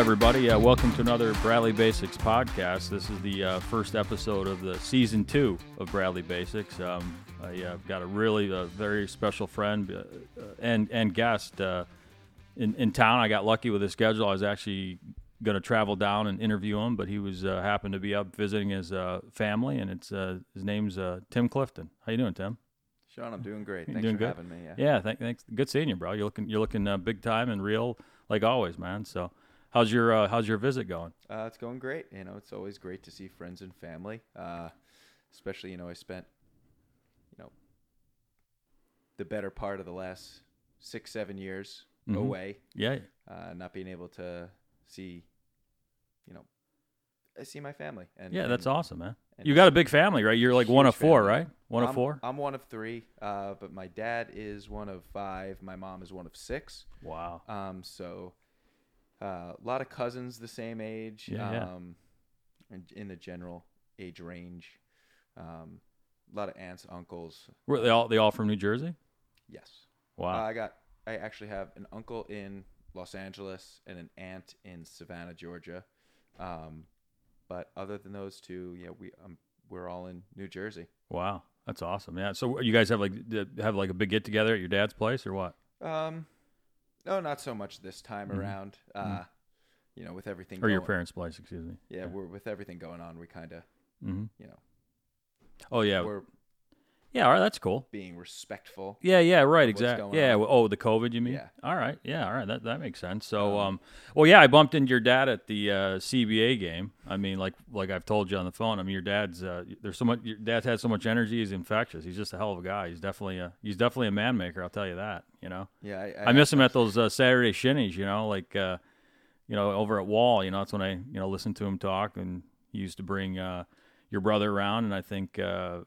Everybody. Uh, welcome to another Bradley Basics podcast. This is the uh, first episode of the season two of Bradley Basics. Um, I uh, got a really uh, very special friend uh, and and guest uh, in in town. I got lucky with his schedule. I was actually going to travel down and interview him, but he was uh, happened to be up visiting his uh, family, and it's uh, his name's uh, Tim Clifton. How you doing, Tim? Sean, I'm doing great. Thanks doing for good? having me. Yeah. Yeah, th- thanks. Good seeing you, bro. You're looking you're looking uh, big time and real like always, man. So, how's your uh, how's your visit going? Uh, it's going great. You know, it's always great to see friends and family. Uh, especially, you know, I spent, you know, the better part of the last six, seven years Mhm. away, Yeah, uh, not being able to see, you know, I see my family. And yeah, that's and- awesome, man. You got a big family, right? You're like one of four, family. right? One I'm, of four. I'm one of three, uh, but my dad is one of five. My mom is one of six. Wow. Um, so uh, a lot of cousins the same age. Yeah, yeah. um, in, in the general age range. Um, a lot of aunts, uncles. Were they all they all from New Jersey? Yes. Wow. Uh, I got. I actually have an uncle in Los Angeles and an aunt in Savannah, Georgia. Um, but other than those two, yeah, we um, we're all in New Jersey. wow. That's awesome. Yeah. So you guys have like have like a big get together at your dad's place or what? Um, no, not so much this time Mhm. around. Uh, you know, with everything. Or your going- parents' place, excuse me. Yeah, we're with everything going on. We kind of, hmm you know, Oh yeah. we're Yeah. All right. That's cool. being respectful. Yeah, yeah, right, exactly. Yeah, well, oh, the COVID, you mean? Yeah. All right, yeah, all right, that that makes sense. So, Um, um, well, yeah, I bumped into your dad at the uh, CBA game. I mean, like like I've told you on the phone. I mean, your dad's uh, there's so much. Your dad's had so much energy. He's infectious. He's just a hell of a guy. He's definitely a he's definitely a man maker. I'll tell you that. You know, Yeah, I, I, miss him at those uh, Saturday shinnies. You know, like uh, you know over at Wall. You know, that's when I you know listened to him talk, and he used to bring uh, your brother around, and I think. Uh,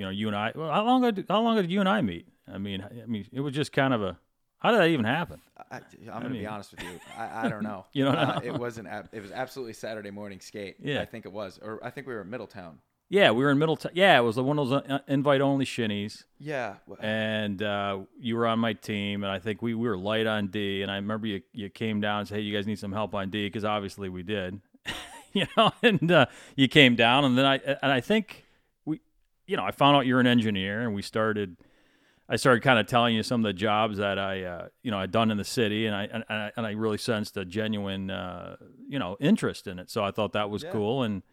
you know, you and I. Well, how long ago? Did, how long did you and I meet? I mean, I mean, it was just kind of a. How did that even happen? I, am gonna mean- be honest with you. I, I don't know. You don't Uh, know? it wasn't. It was absolutely Saturday morning skate. Yeah. I think it was, or I think we were in Middletown. Yeah, we were in Middletown. Yeah, it was the one of those uh, invite only shinnies, Yeah. and uh, you were on my team, and I think we, we were light on D, and I remember you you came down and said, "Hey, you guys need some help on D," because obviously we did, you know, and uh, you came down, and then I and I think you know, I found out you're an engineer, and we started. I started kind of telling you some of the jobs that I, uh, you know, I'd done in the city, and I and I, and I really sensed a genuine, uh, you know, interest in it. So I thought that was Yeah. cool, and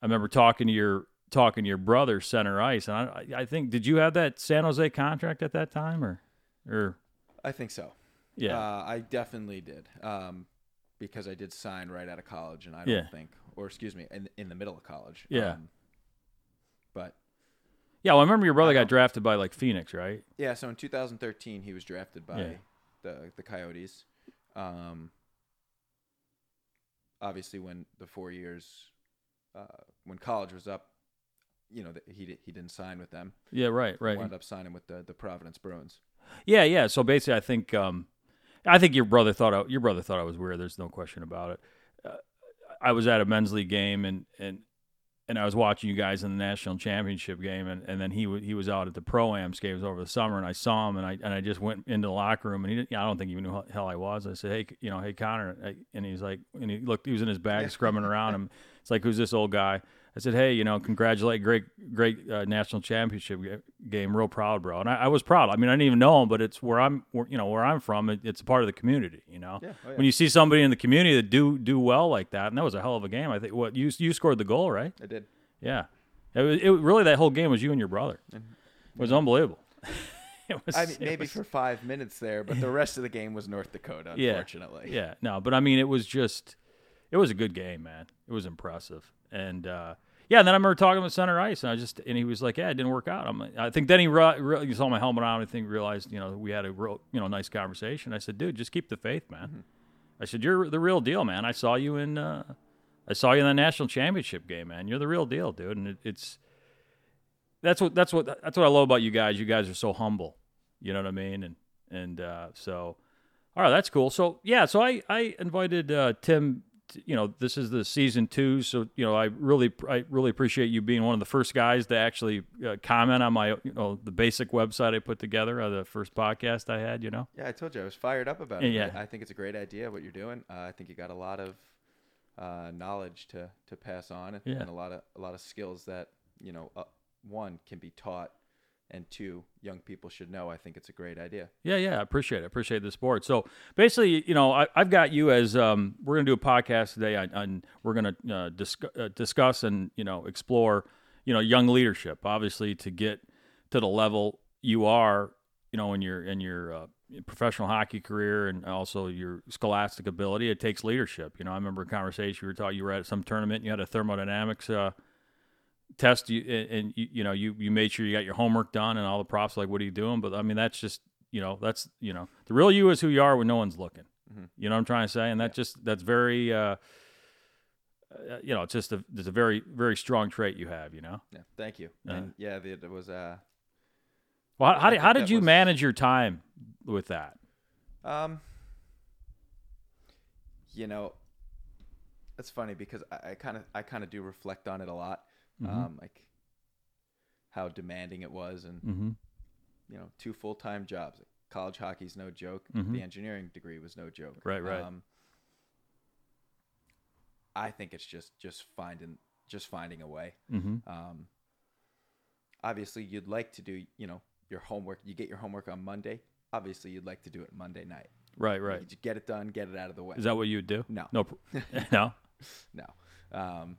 I remember talking to your talking to your brother, Center Ice, and I, I think did you have that San Jose contract at that time, or, or I think so. yeah, Uh, I definitely did. Um, because I did sign right out of college, and I don't Yeah. think, or excuse me, in in the middle of college. Yeah. Um, yeah. Well, I remember your brother got drafted by like Phoenix, right? yeah, so in 2013 he was drafted by Yeah. the the Coyotes. Um, obviously, when the four years, uh, when college was up, you know, th- he di- he didn't sign with them. Yeah, right, right. Wound up signing with the the Providence Bruins. Yeah, yeah. So basically, I think um, I think your brother thought I, your brother thought I was weird. There's no question about it. Uh, I was at a men's league game and and and I was watching you guys in the national championship game, and, and then he wa he was out at the pro ams games over the summer, and I saw him, and I and I just went into the locker room, and he didn't, I don't think he even knew who the hell I was. I said, hey, you know, hey Connor, and he's like, and he looked, he was in his bag, scrubbing around him. It's like, who's this old guy? I said, hey, you know, congratulate, great, great uh, national championship game, real proud, bro. And I, I was proud. I mean, I didn't even know him, but it's where I'm, where, you know, where I'm from. It, it's a part of the community, you know. Yeah, oh, yeah. When you see somebody in the community that do do well like that, and that was a hell of a game. I think what you you scored the goal, right? I did. Yeah, it was it, really that whole game was you and your brother. It was unbelievable. it was. I mean, maybe was- for five minutes there, but the rest of the game was North Dakota. Yeah. Unfortunately. Yeah, no, but I mean, it was just, it was a good game, man. It was impressive, and uh, yeah. And then I remember talking with Center Ice, and I just, and he was like, "Yeah, it didn't work out." I'm, like, I think then he, re- re- he saw my helmet on, and I think realized, you know, we had a real, you know, nice conversation. I said, "Dude, just keep the faith, man." Mm-hmm. I said, "You're the real deal, man. I saw you in, uh, I saw you in the national championship game, man. You're the real deal, dude." And it, it's, that's what that's what that's what I love about you guys. You guys are so humble. You know what I mean? And and uh, so, all right, that's cool. So yeah, so I I invited uh, Tim you know, this is the season two, so you know, I really, I really appreciate you being one of the first guys to actually uh, comment on my, you know, the basic website I put together, uh, the first podcast I had. You know, Yeah, I told you I was fired up about it. yeah. I I think it's a great idea what you're doing. Uh, I think you got a lot of uh, knowledge to, to pass on, and, Yeah. and a lot of a lot of skills that you know, uh, one can be taught, and two, young people should know. I think it's a great idea. Yeah, yeah, I appreciate it. Appreciate the support. So basically, you know, I, I've got you as um, we're going to do a podcast today, on we're going to uh, discuss, uh, discuss and you know explore, you know, young leadership. Obviously, to get to the level you are, you know, in your in your uh, professional hockey career and also your scholastic ability, it takes leadership. You know, I remember a conversation you were talking. You were at some tournament. You had a thermodynamics. Test you and, and you, you know you you made sure you got your homework done and all the props like what are you doing? But i mean that's just you know that's you know the real you is who you are when no one's looking. Mhm. you know what i'm trying to say? And that just that's very uh uh, you know it's just a it's a very very strong trait you have you know? Yeah, thank you. Uh, and yeah, it was uh, well how, how did, how did you was- manage your time with that? Um, you know, it's funny because I kind of I kind of do reflect on it a lot, Mhm. um, like how demanding it was, and mm-hmm. you know, two full time jobs. College hockey's no joke. Mhm. The engineering degree was no joke. Right, right. Um, I think it's just just finding just finding a way. Mm-hmm. Um, obviously, you'd like to do you know your homework. You get your homework on Monday. Obviously, you'd like to do it Monday night. right right You get it done, get it out of the way. is that what you would do No. no no no. Um,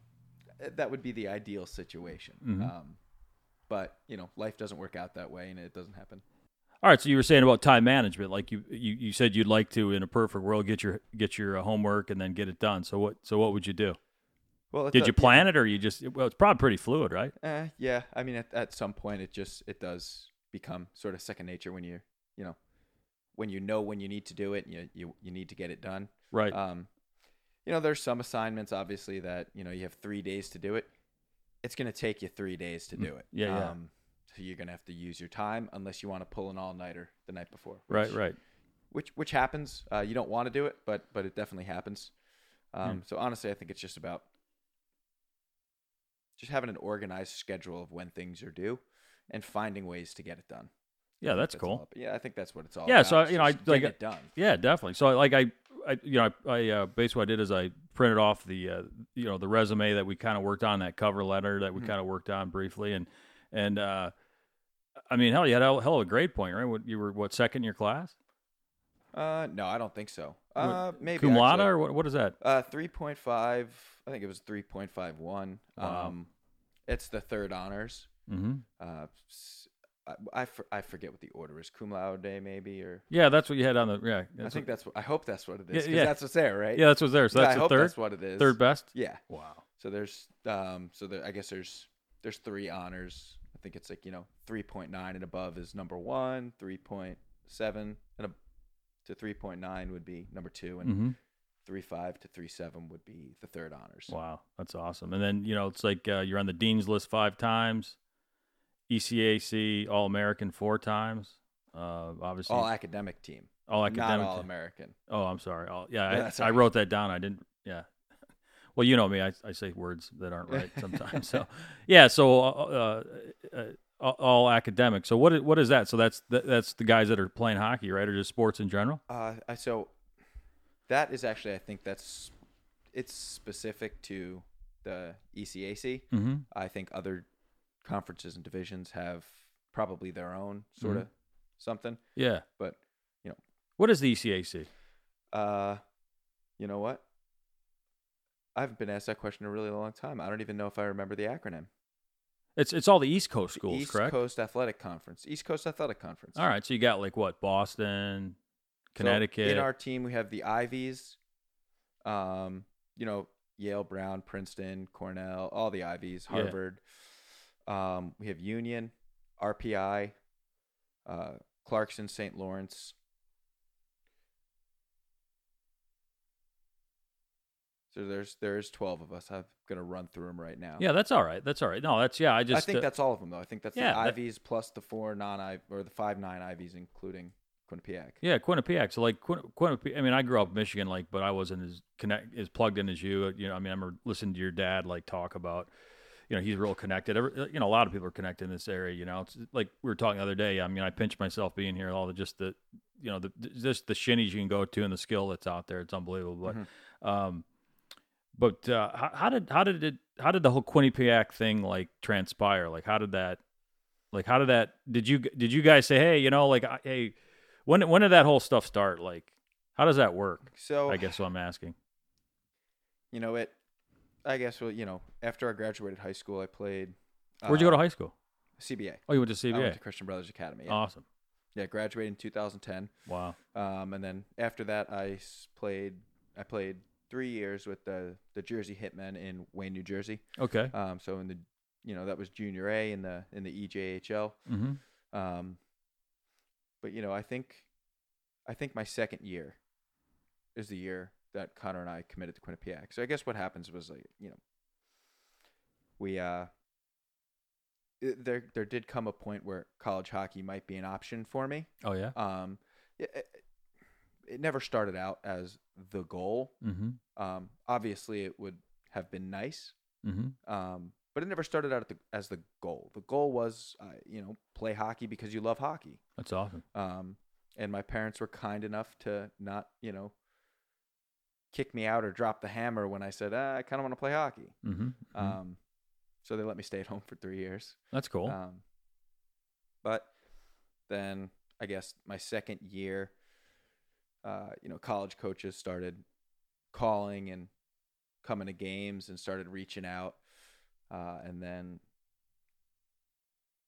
that would be the ideal situation. Mhm. Um, but you know, life doesn't work out that way, and it doesn't happen. all right so you were saying about time management like you you, you said you'd like to in a perfect world get your get your uh, homework and then get it done so what so what would you do Well, Did a- you plan it, or you just? Well, it's probably pretty fluid, right? Uh, yeah, I mean, at, at some point, it just it does become sort of second nature when you you know when you know when you need to do it and you you, you need to get it done. Right. Um, you know, there's some assignments obviously that you know you have three days to do it. It's going to take you three days to do it. Mm, yeah, yeah. Um, so you're going to have to use your time unless you want to pull an all nighter the night before. right. which- Right. Which which happens. Uh, you don't want to do it, but but it definitely happens. Um, Hmm. So honestly, I think it's just about just having an organized schedule of when things are due and finding ways to get it done. Yeah, that's cool. yeah, I think that's what it's all about. Yeah, about. so, you know, I- like, it done. Yeah, definitely. So, like, I, I you know, I, I uh, basically what I did is I printed off the, uh, you know, the resume that we kind of worked on, that cover letter that we Mhm. kind of worked on briefly, and and uh, I mean, hell, you had a hell of a grade point, right? What, you were what second in your class? Uh, no, I don't think so. What, Uh, maybe Cum laude or what? What is that? Uh, three point five. I think it was three point five one. Wow. Um, it's the third honors. Mm-hmm. Uh, I, I, for- I forget what the order is. Cum laude, maybe, or Yeah, that's what you had on the. Yeah, I think what, that's what. I hope that's what it is. Yeah, yeah. that's what's there, right? yeah, that's what's there. So that's I the hope third, that's what it is. third best. Yeah. Wow. So there's um so there, I guess there's there's three honors. I think it's like you know 3.9 and above is number one. 3.7 and a, to 3.9 would be number two, and Mm-hmm. 3.5 to 3.7 would be the third honors. Wow, that's awesome. And then you know, it's like uh, you're on the dean's list five times, ECAC All American four times. Uh, obviously, All academic team, all academic. not all team. American. Oh, I'm sorry. All, yeah, Yeah, I, I wrote that down. I didn't. Yeah. Well, you know me. I, I say words that aren't right sometimes. so, yeah. So, uh, uh, uh, all academic. So, what is, what is that? So that's that, that's the guys that are playing hockey, right, or just sports in general? Uh, so that is actually I think that's it's specific to the ECAC. Mm-hmm. I think other conferences and divisions have probably their own sort Mhm. of something. Yeah. But you know. What is the ECAC? uh, you know what? I haven't been asked that question in a really long time. I don't even know if I remember the acronym. It's it's all the East Coast schools, East correct? Coast Athletic Conference. East Coast Athletic Conference. All right. So you got like what? Boston, So Connecticut. in our team, we have the Ivies. Um, you know, Yale, Brown, Princeton, Cornell, all the Ivies, Yeah. Um, we have Union, RPI, uh, Clarkson, St. Lawrence. So there's there's twelve of us. I'm gonna run through them right now. yeah, that's all right. That's all right. No, that's yeah. I just I think uh, that's all of them though. I think that's yeah, the that- plus the four non I or the five nine Ivies, including Quinnipiac. Yeah, Quinnipiac. So like Quin- Quinnipiac. I mean, I grew up in Michigan, like, but I wasn't as connect as plugged in as you. You know, I mean, I remember listening to your dad like talk about. You know, he's real connected. Every, you know, a lot of people are connected in this area. You know, it's like we were talking the other day. I mean, I pinch myself being here. All the just the, you know, the just the shinnies you can go to and the skill that's out there. It's unbelievable. But, Mhm. um, but uh, how, how did how did it how did the whole Quinnipiac thing like transpire? Like, how did that, like, how did that? Did you did you guys say, hey, you know, like, I- hey, when when did that whole stuff start? Like, how does that work? So I guess what I'm asking. you know it. I guess well, you know, after I graduated high school, I played. Where'd you go to uh, high school? CBA. Oh, you went to I went CBA. to Christian Brothers Academy. Yeah, Awesome. yeah graduated in 2010. Wow. Um, and then after that, I s- played. I played three years with the the Jersey Hitmen in Wayne, New Jersey. Okay. Um, so in the, you know, that was Junior A in the in the E EJHL. Mm-hmm. Um, but you know, I think, I think my second year is the year that Connor and I committed to Quinnipiac. So I guess what happens was like, you know, we uh, it- there there did come a point where college hockey might be an option for me. Oh yeah. Um, it, it, never started out as the goal. Mm-hmm. Um, obviously, it would have been nice. Mm-hmm. Um, but it never started out at the, as the goal. The goal was, uh, you know, play hockey because you love hockey. That's awesome. Um, and my parents were kind enough to not, you know, kick me out or drop the hammer when I said, ah, I kind of want to play hockey. Mm-hmm. Um, so they let me stay at home for three years. That's cool. Um, but then I guess my second year, uh, you know, college coaches started calling and coming to games and started reaching out. Uh, and then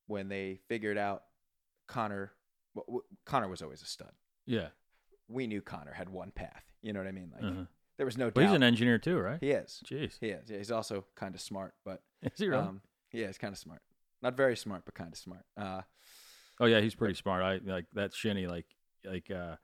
when they figured out Connor, w- w- Connor was always a stud. yeah. We knew Connor had one path. You know what I mean? Like Uh-huh. there was no But doubt. he's an engineer too, right? he is. Jeez. He is. Yeah, he's also kind of smart, but Is he really? um, yeah, he's kind of smart. Not very smart, but kind of smart. Uh, oh yeah, he's pretty smart. I like that shinny. Like like uh,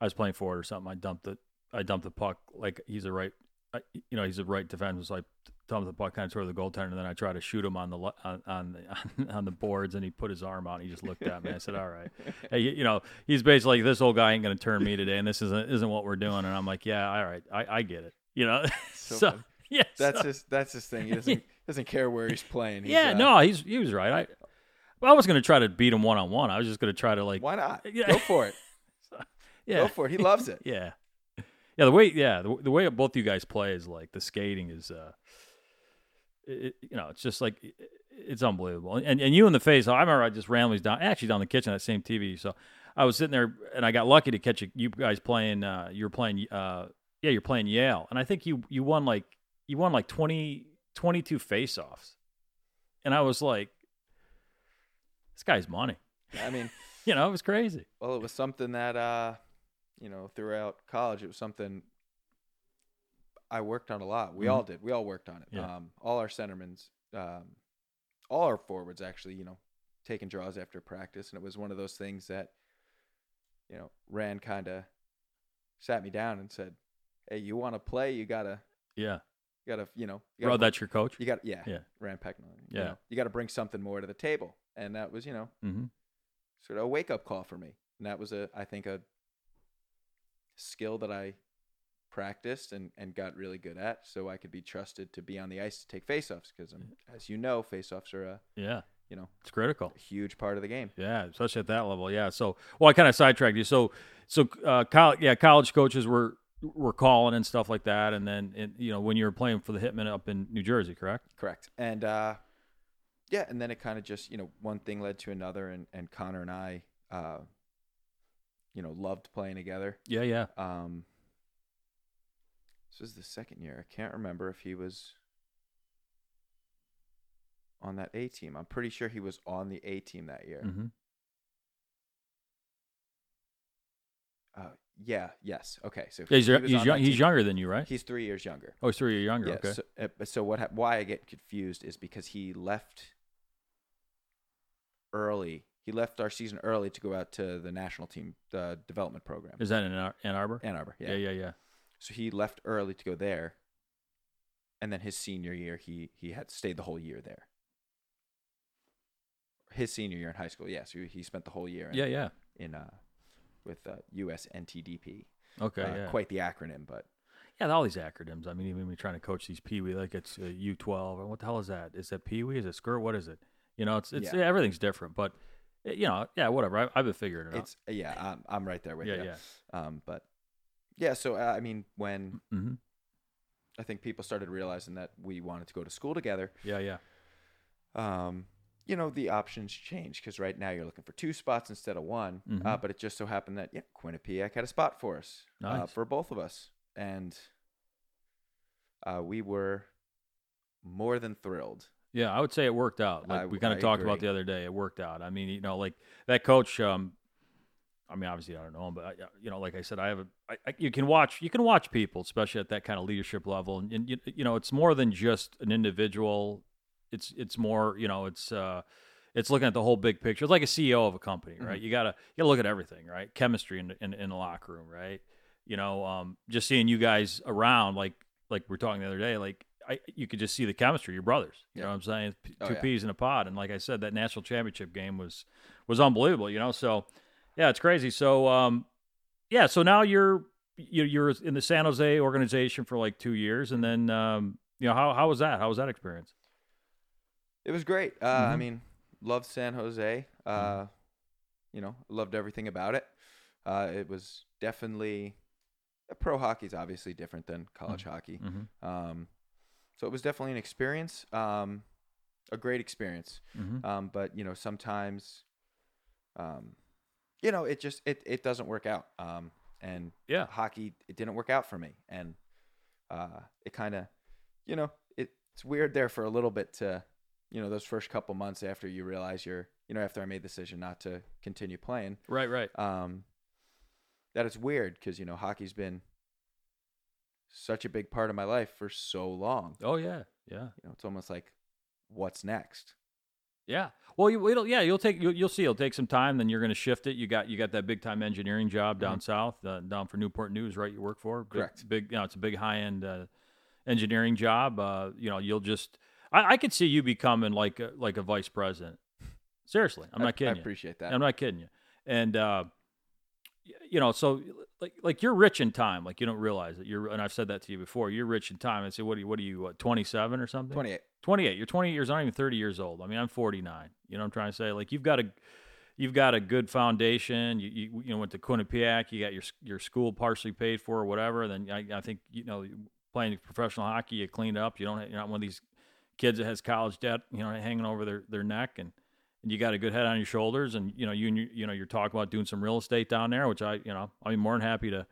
I was playing forward or something. I dumped it. I dumped the puck. Like he's a right. I, you know, he's a right defenseman. So I dumped the puck kind of toward the goaltender, and then I tried to shoot him on the on on the, on the boards, and he put his arm out. and He just looked at me. I said, "All right." hey, you, you know, he's basically like, this old guy ain't going to turn me today, and this isn't isn't what we're doing. And I'm like, yeah, all right, I, I get it. You know, So so, yeah, That's so- his. That's his thing. He doesn't doesn't care where he's playing. He's, yeah, uh, no, he's he was right. I well, I was going to try to beat him one on one. I was just going to try to like, Why not? Yeah. Go for it. yeah, Go for it. He loves it. yeah, yeah. The way, yeah, the, the way both you guys play is like the skating is, uh, it, you know, it's just like it's unbelievable. And and you in the face. I remember I just randomly down, actually down the kitchen that same TV. So I was sitting there and I got lucky to catch a, you guys playing. Uh, you were playing. Uh, yeah, you're playing Yale, and I think you you won like you won like 20, 22 face-offs, and I was like, this guy's money. I mean, You know, it was crazy. well, it was something that uh, you know, throughout college, it was something I worked on a lot. We Mhm. all did. We all worked on it. Yeah. Um, all our centermans, um, all our forwards, actually, you know, taking draws after practice, and it was one of those things that, you know, Rand kind of sat me down and said, "Hey, you want to play? You gotta, Yeah, you gotta, you know, you gotta Rod, that's your coach. You got yeah, Yeah. Rand Pecknold. You Yeah. know, you got to bring something more to the table, and that was you know Mm-hmm. sort of a wake up call for me, and that was a I think a skill that I practiced and and got really good at, so I could be trusted to be on the ice to take faceoffs because as you know, faceoffs are a Yeah, you know it's critical. a huge part of the game. Yeah, especially at that level. Yeah. So, well, I kind of sidetracked you. So, so uh, college, yeah, college coaches were were calling and stuff like that, and then it, you know when you were playing for the Hitmen up in New Jersey, correct? Correct. And uh, yeah, and then it kind of just you know one thing led to another, and and Connor and I, uh, you know, loved playing together. Yeah, yeah. Um, this was the second year. I can't remember if he was on that A team. I'm pretty sure he was on the A team that year. hmm Uh, yeah. Yes. Okay. So Yeah, he's he he's, young, he's younger than you, right? He's three years younger. Oh, he's three years younger. Yeah. okay. So, uh, so what? hap- Why I get confused is because he left early. He left our season early to go out to the national team, the development program, Is that in Ann Ann Arbor? Ann Arbor. yeah, yeah, yeah. So he left early to go there, and then his senior year, he he had stayed the whole year there. His senior year in high school, yeah. So he spent the whole year in, Yeah, yeah. in uh, with uh, USNTDP. Okay, Uh, yeah, Quite the acronym, but yeah. All these acronyms. I mean, even when you're trying to coach these Pee Wee, like it's uh, U12, and what the hell is that? Is that Pee Wee? Is it skirt? What is it? You know, it's it's Yeah. everything's different, but uh, you know, yeah, whatever. I, I've been figuring it it's yeah, I'm, I'm right there with out. you. Yeah, Um, but yeah, so uh, I mean, when yeah, hmm I think people started realizing that we wanted to go to school together, yeah, yeah. um, you know, the options change because right now you're looking for two spots instead of one. Uh, Mhm. but it just so happened that yeah, Quinnipiac had a spot for us, uh, for both of us, and uh, we were more than thrilled. Yeah, I would say it worked out. Like I- we kind of talked about the other day, it worked out. I mean, you know, like that coach. Um, I mean, obviously I don't know him, but I, you know, like I said, I have a. I, I, you can watch. You can watch people, especially at that kind of leadership level, and, and you, you know, it's more than just an individual. It's it's more. You know, it's uh, it's looking at the whole big picture. It's like a CEO of a company, right? You gotta you gotta look at everything, right? Chemistry in the, in, in the locker room, right? You know, um, just seeing you guys around, like like we are talking the other day, like I, you could just see the chemistry. You're brothers. You know Yeah. what I'm saying? P- Oh, Two yeah. peas in a pod. And like I said, that national championship game was was unbelievable. You know, so yeah, it's crazy. So um, yeah, so now you're you- you're in the San Jose organization for like two years, and then um, you know how how was that? How was that experience? It was great. Uh, I Mhm. mean, loved San Jose. Uh, You know, loved everything about it. Uh, it was definitely pro hockey is obviously different than college hockey. Mm-hmm. Um, so it was definitely an experience, um, a great experience. Mm-hmm. Um, but you know, sometimes, um, you know, it just it it doesn't work out. Um, and Yeah. hockey it didn't work out for me, and uh, it kind of, you know, it, it's weird there for a little bit to, you know, those first couple months after you realize you're, you know, after I made the decision not to continue playing, Right, right. um, that it's weird because you know hockey's been such a big part of my life for so long. Oh yeah, yeah, You know, it's almost like, what's next? Yeah. Well, you, it'll yeah, you'll take you'll, you'll see. It'll take some time. Then you're going to shift it. You got you got that big time engineering job down south, uh, down for Newport News, right? You work for Big- Correct. Big, you know, it's a big high end uh, engineering job. Uh, you know, you'll just I, I could see you becoming like a, like a vice president. Seriously, I'm I- not kidding I you. appreciate that. I'm not kidding you. And uh, you know, so like like you're rich in time. Like you don't realize it. You're and I've said that to you before. You're rich in time. I say, what are you? What are you? 27 or something? 28. 28. You're 28 years. I'm not even 30 years old. I mean, I'm 49. You know what I'm trying to say? Like you've got a you've got a good foundation. You you, you know went to Quinnipiac. You got your your school partially paid for or whatever. Then I, I think you know playing professional hockey, you cleaned up. You don't you're not one of these kids that has college debt. You know hanging over their their neck and. And you got a good head on your shoulders, and you know you you, know you're talking about doing some real estate down there, which I you know I'd be more than happy to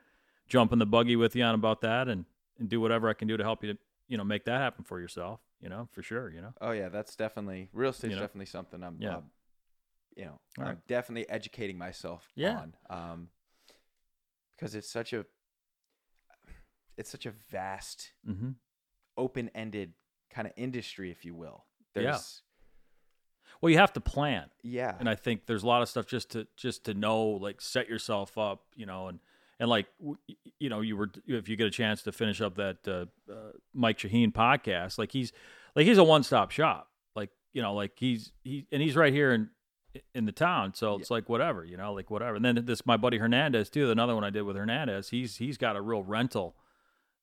jump in the buggy with you on about that, and and do whatever I can do to help you to you know make that happen for yourself. You know for sure. You know. Oh yeah, that's definitely real estate's You know? definitely something I'm, Yeah. uh, you know, All I'm right. definitely educating myself Yeah. on, um, because it's such a, it's such a vast, Mm-hmm. open-ended kind of industry, if you will. Yeah. Well, you have to plan, yeah, and I think there's a lot of stuff just to just to know, like set yourself up, you know, and and like you know, you were if you get a chance to finish up that uh, uh, Mike Shaheen podcast, like he's like he's a one stop shop, like you know, like he's he and he's right here in in the town, so it's like whatever, you know, like whatever. And then this my buddy Hernandez too, another one I did with Hernandez. He's he's got a real rental,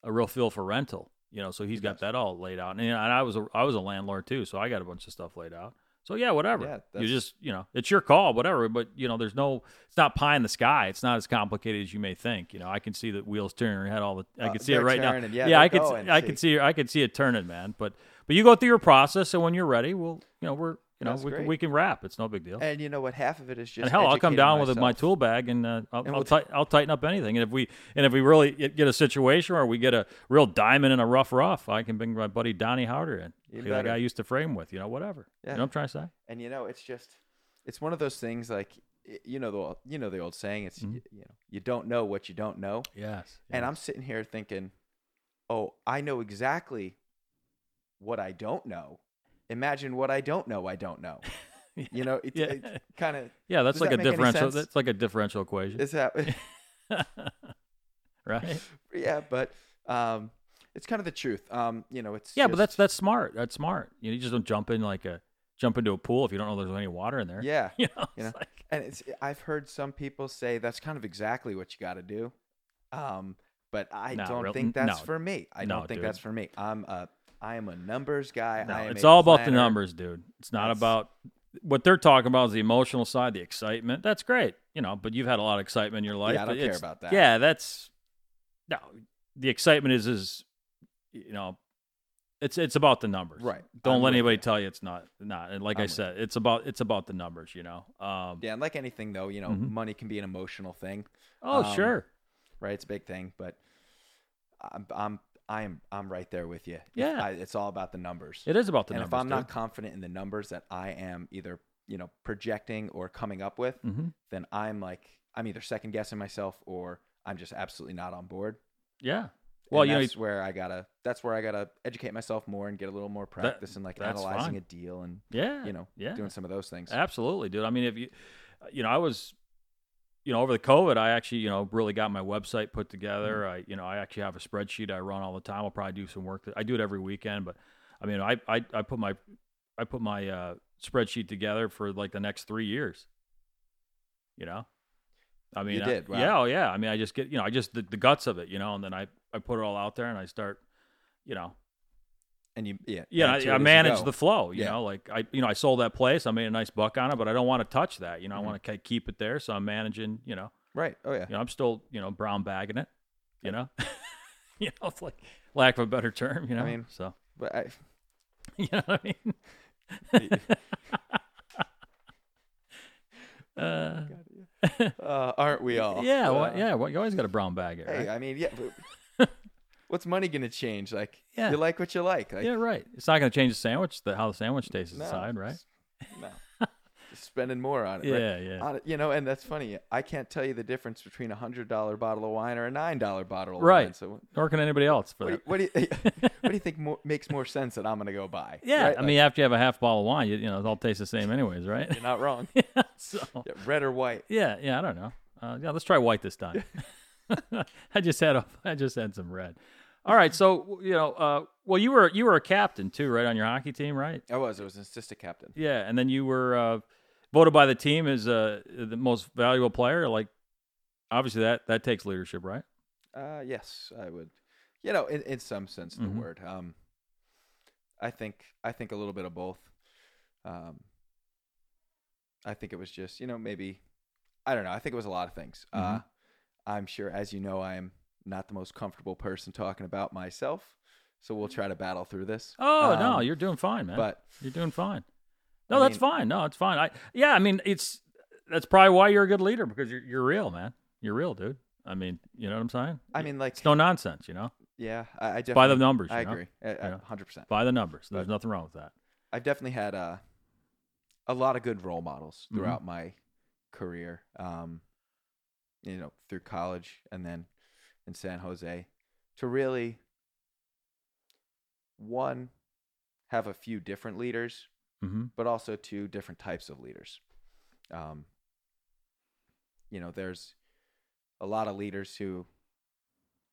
a real feel for rental, you know, so he's got that all laid out. And, you know, and I was a I was a landlord too, so I got a bunch of stuff laid out. So yeah, whatever. Yeah, you just you know, it's your call, whatever. But you know, there's no, it's not pie in the sky. It's not as complicated as you may think. You know, I can see the wheels turning head all the. I Uh, can see it right turning, now. yeah, I they're can. See, I can see. I can see it turning, man. But but you go through your process, and when you're ready, we'll you know we're you know That's we, great. we can wrap. It's no big deal. and you know what? Half of it is just. And hell, I'll come down with my tool bag and uh, I'll, And I'll, we'll ti- I'll tighten up anything. And if we and if we really get a situation where we get a real diamond in a rough rough, I can bring my buddy Donnie Howder in, You the guy. I used to frame with. You know, whatever. Yeah. You know what I'm trying to say? and you know it's just it's one of those things like you know the you know the old saying it's Mhm. y you know you don't know what you don't know Yes. and i'm sitting here thinking oh i know exactly what i don't know imagine what i don't know i don't know you know it, Yeah. kind of yeah, that's like a that any differential. That's like a differential equation, is that right? yeah but um it's kind of the truth um you know it's Yeah, but that's that's smart. That's smart. You, know, you just don't jump in like a jump into a pool if you don't know there's any water in there. Yeah. You know, You know? like- And it's I've heard some people say that's kind of exactly what you got to do. Um, but I No, don't real- think that's no. for me. I No, don't think dude. that's for me. I'm a I am a numbers guy. no, I am it's all about the numbers, dude. It's not That's- about what they're talking about is the emotional side, the excitement. That's great, you know. But you've had a lot of excitement in your life. Yeah, I don't care about that. Yeah, that's no. The excitement is is you know, it's it's about the numbers. Right. Don't I'm let anybody you. tell you it's not not. And like I'm I said, it's about it's about the numbers. You know. Um, Yeah, and like anything though, you know, Mhm. money can be an emotional thing, Oh Um, sure. right? It's a big thing, but I'm I'm I'm I'm right there with you. Yeah. I, it's all about the numbers. It is about the and numbers. if I'm not confident in the numbers that I am either you know projecting or coming up with, hmm then I'm like I'm either second guessing myself or I'm just absolutely not on board. Yeah. And Well, you know, that's where I gotta that's where I gotta educate myself more and get a little more practice and like analyzing fine. a deal and yeah. you know yeah. doing some of those things. Absolutely, dude. I mean, if you, you know, I was, you know, over the COVID, I actually, you know, really got my website put together. Mm-hmm. I, you know, I actually have a spreadsheet I run all the time. I'll probably do some work. I do it every weekend, but I mean, I, I, I put my, I put my uh, spreadsheet together for like the next three years. You know, I mean, I- did? Wow. yeah, oh yeah. I mean, I just get, you know, I just the, the guts of it, you know, and then I, I put it all out there and I start, you know, And you yeah yeah, add to it I, I manage the flow. You Yeah. know, like I, you know, I sold that place. I made a nice buck on it, but I don't want to touch that. You know, Mhm. I want to keep it there. So I'm managing. You know, right. Oh yeah. you know, I'm still, you know, brown bagging it. You know, you know, it's like lack of a better term. You know, I mean- so But I, you know what I mean. uh, uh, aren't we all? yeah, Uh, well, yeah. Well, you always got a brown bag it, Hey, right? I mean, yeah. But what's money gonna change? Like, Yeah. you like what you like. like yeah, right. It's not going to change the sandwich, the, how the sandwich tastes no, inside, right? No. Spending more on it. right? Yeah, yeah. On it- you know, and that's funny. I can't tell you the difference between a hundred dollar bottle of wine or a nine dollar bottle of Right. wine. So, Nor can anybody else for what do, you, what, do you, what do you think more, makes more sense that I'm gonna go buy? Yeah, right? I Like, mean, after you have a half bottle of wine, you, you know, it all tastes the same, anyways, right? you're not wrong. yeah. So, Yeah, red or white. yeah, yeah, I don't know. Uh, yeah, let's try white this time. I just had a, I just had some red. All right, so you know, uh, well, you were you were a captain too, right, on your hockey team, right? I was. I was an assistant captain. Yeah, and then you were uh, voted by the team as uh, the most valuable player. Like, obviously, that that takes leadership, right? Uh, yes, I would. You know, in, in some sense of Mhm. the word. Um, I think I think a little bit of both. Um, I think it was just you know maybe I don't know. I think it was a lot of things. Uh, Mhm. I'm sure, as you know, I am not the most comfortable person talking about myself, so we'll try to battle through this. Oh no, Um, you're doing fine, man. but You're doing fine. I No, that's mean- fine. No, it's fine. I yeah, I mean, it's that's probably why you're a good leader because you're you're real, man. You're real, dude. I mean, you know what I'm saying? I mean, like, It's no nonsense, you know. yeah, I, I By the numbers, I know? agree, a- a Yeah. hundred percent. By the numbers. There's But- nothing wrong with that. I've definitely had uh, a lot of good role models Mhm. throughout my career. Um, you know, through college and then in San Jose, to really one have a few different leaders, Mm-hmm. but also two different types of leaders. Um, you know, there's a lot of leaders who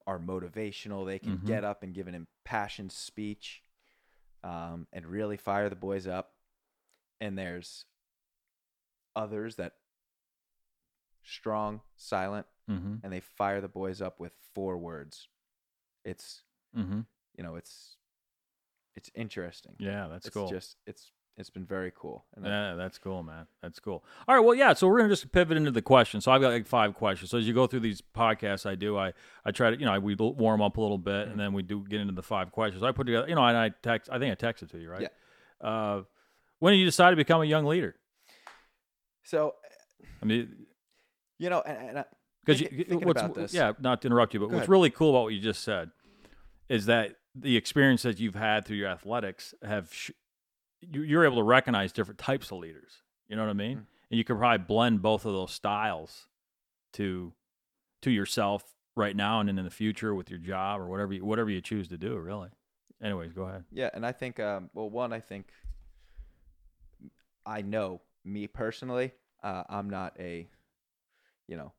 are motivational. They can Mhm. get up and give an impassioned speech um, and really fire the boys up. And there's others that strong, silent, Mm-hmm. and they fire the boys up with four words. It's Mm-hmm. you know, it's it's interesting. Yeah, that's it's cool. just it's it's been very cool. Yeah, that's cool, man. That's cool. All right, well, yeah. So we're gonna just pivot into the questions. So I've got like five questions. So as you go through these podcasts, I do. I I try to, you know, I, we warm up a little bit, Mm-hmm. and then we do get into the five questions. I put together, you know, and I text. I think I texted to you, right? Yeah. Uh, when did you decide to become a young leader? so I mean, you know, and, and because what's about this. yeah, not to interrupt you, but Go what's ahead. really cool about what you just said is that the experience that you've had through your athletics have sh- you, you're able to recognize different types of leaders. You know what I mean? Mm. And you can probably blend both of those styles to to yourself right now and then in the future with your job or whatever you, whatever you choose to do. Really. Anyways, go ahead. yeah, and I think um, well, one, I think I know me personally, uh, I'm not a you know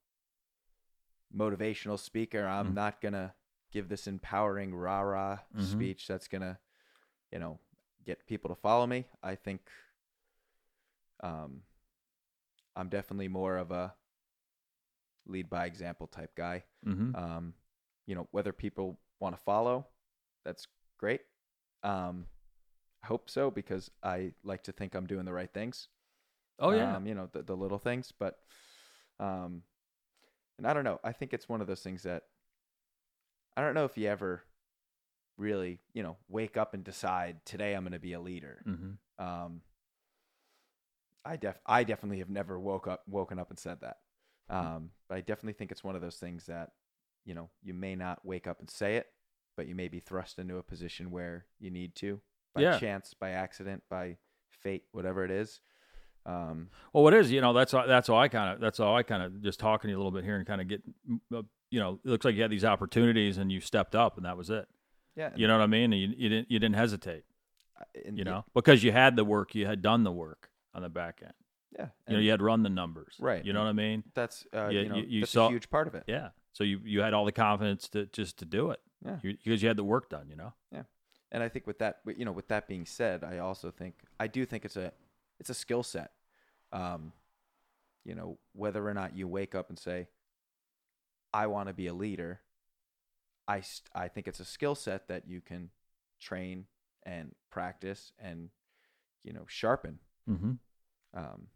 motivational speaker. I'm Mhm. not gonna give this empowering rah rah Mhm. speech that's gonna you know get people to follow me. I think Um, I'm definitely more of a lead by example type guy. Mm-hmm. Um, you know, whether people want to follow, that's great. Um, I hope so because I like to think I'm doing the right things. oh yeah. Um, you know, the, the little things, but, um, and I don't know. I think it's one of those things that I don't know if you ever really, you know, wake up and decide today I'm going to be a leader. mm-hmm. Um, I def I definitely have never woke up woken up and said that. Um, but I definitely think it's one of those things that, you know, you may not wake up and say it, but you may be thrust into a position where you need to by Yeah. chance, by accident, by fate, whatever it is. Um, Well, what is you know that's all, that's all I kind of that's all I kind of just talking to you a little bit here and kind of get uh, you know it looks like you had these opportunities and you stepped up and that was it. yeah, You know what I mean? And you, you didn't you didn't hesitate. You know because you had the work, you had done the work on the back end. yeah, You know you had run the numbers. Right. You know what I mean? that's uh, you- you know you- that's saw- a huge part of it. Yeah. So you you had all the confidence to just to do it. Yeah. Because you had the work done. You know. Yeah. And I think with that, you know, with that being said, I also think I do think it's a it's a skill set. Um, you know, whether or not you wake up and say, "I want to be a leader," I st- I think it's a skill set that you can train and practice and you know sharpen. Mm-hmm. Um,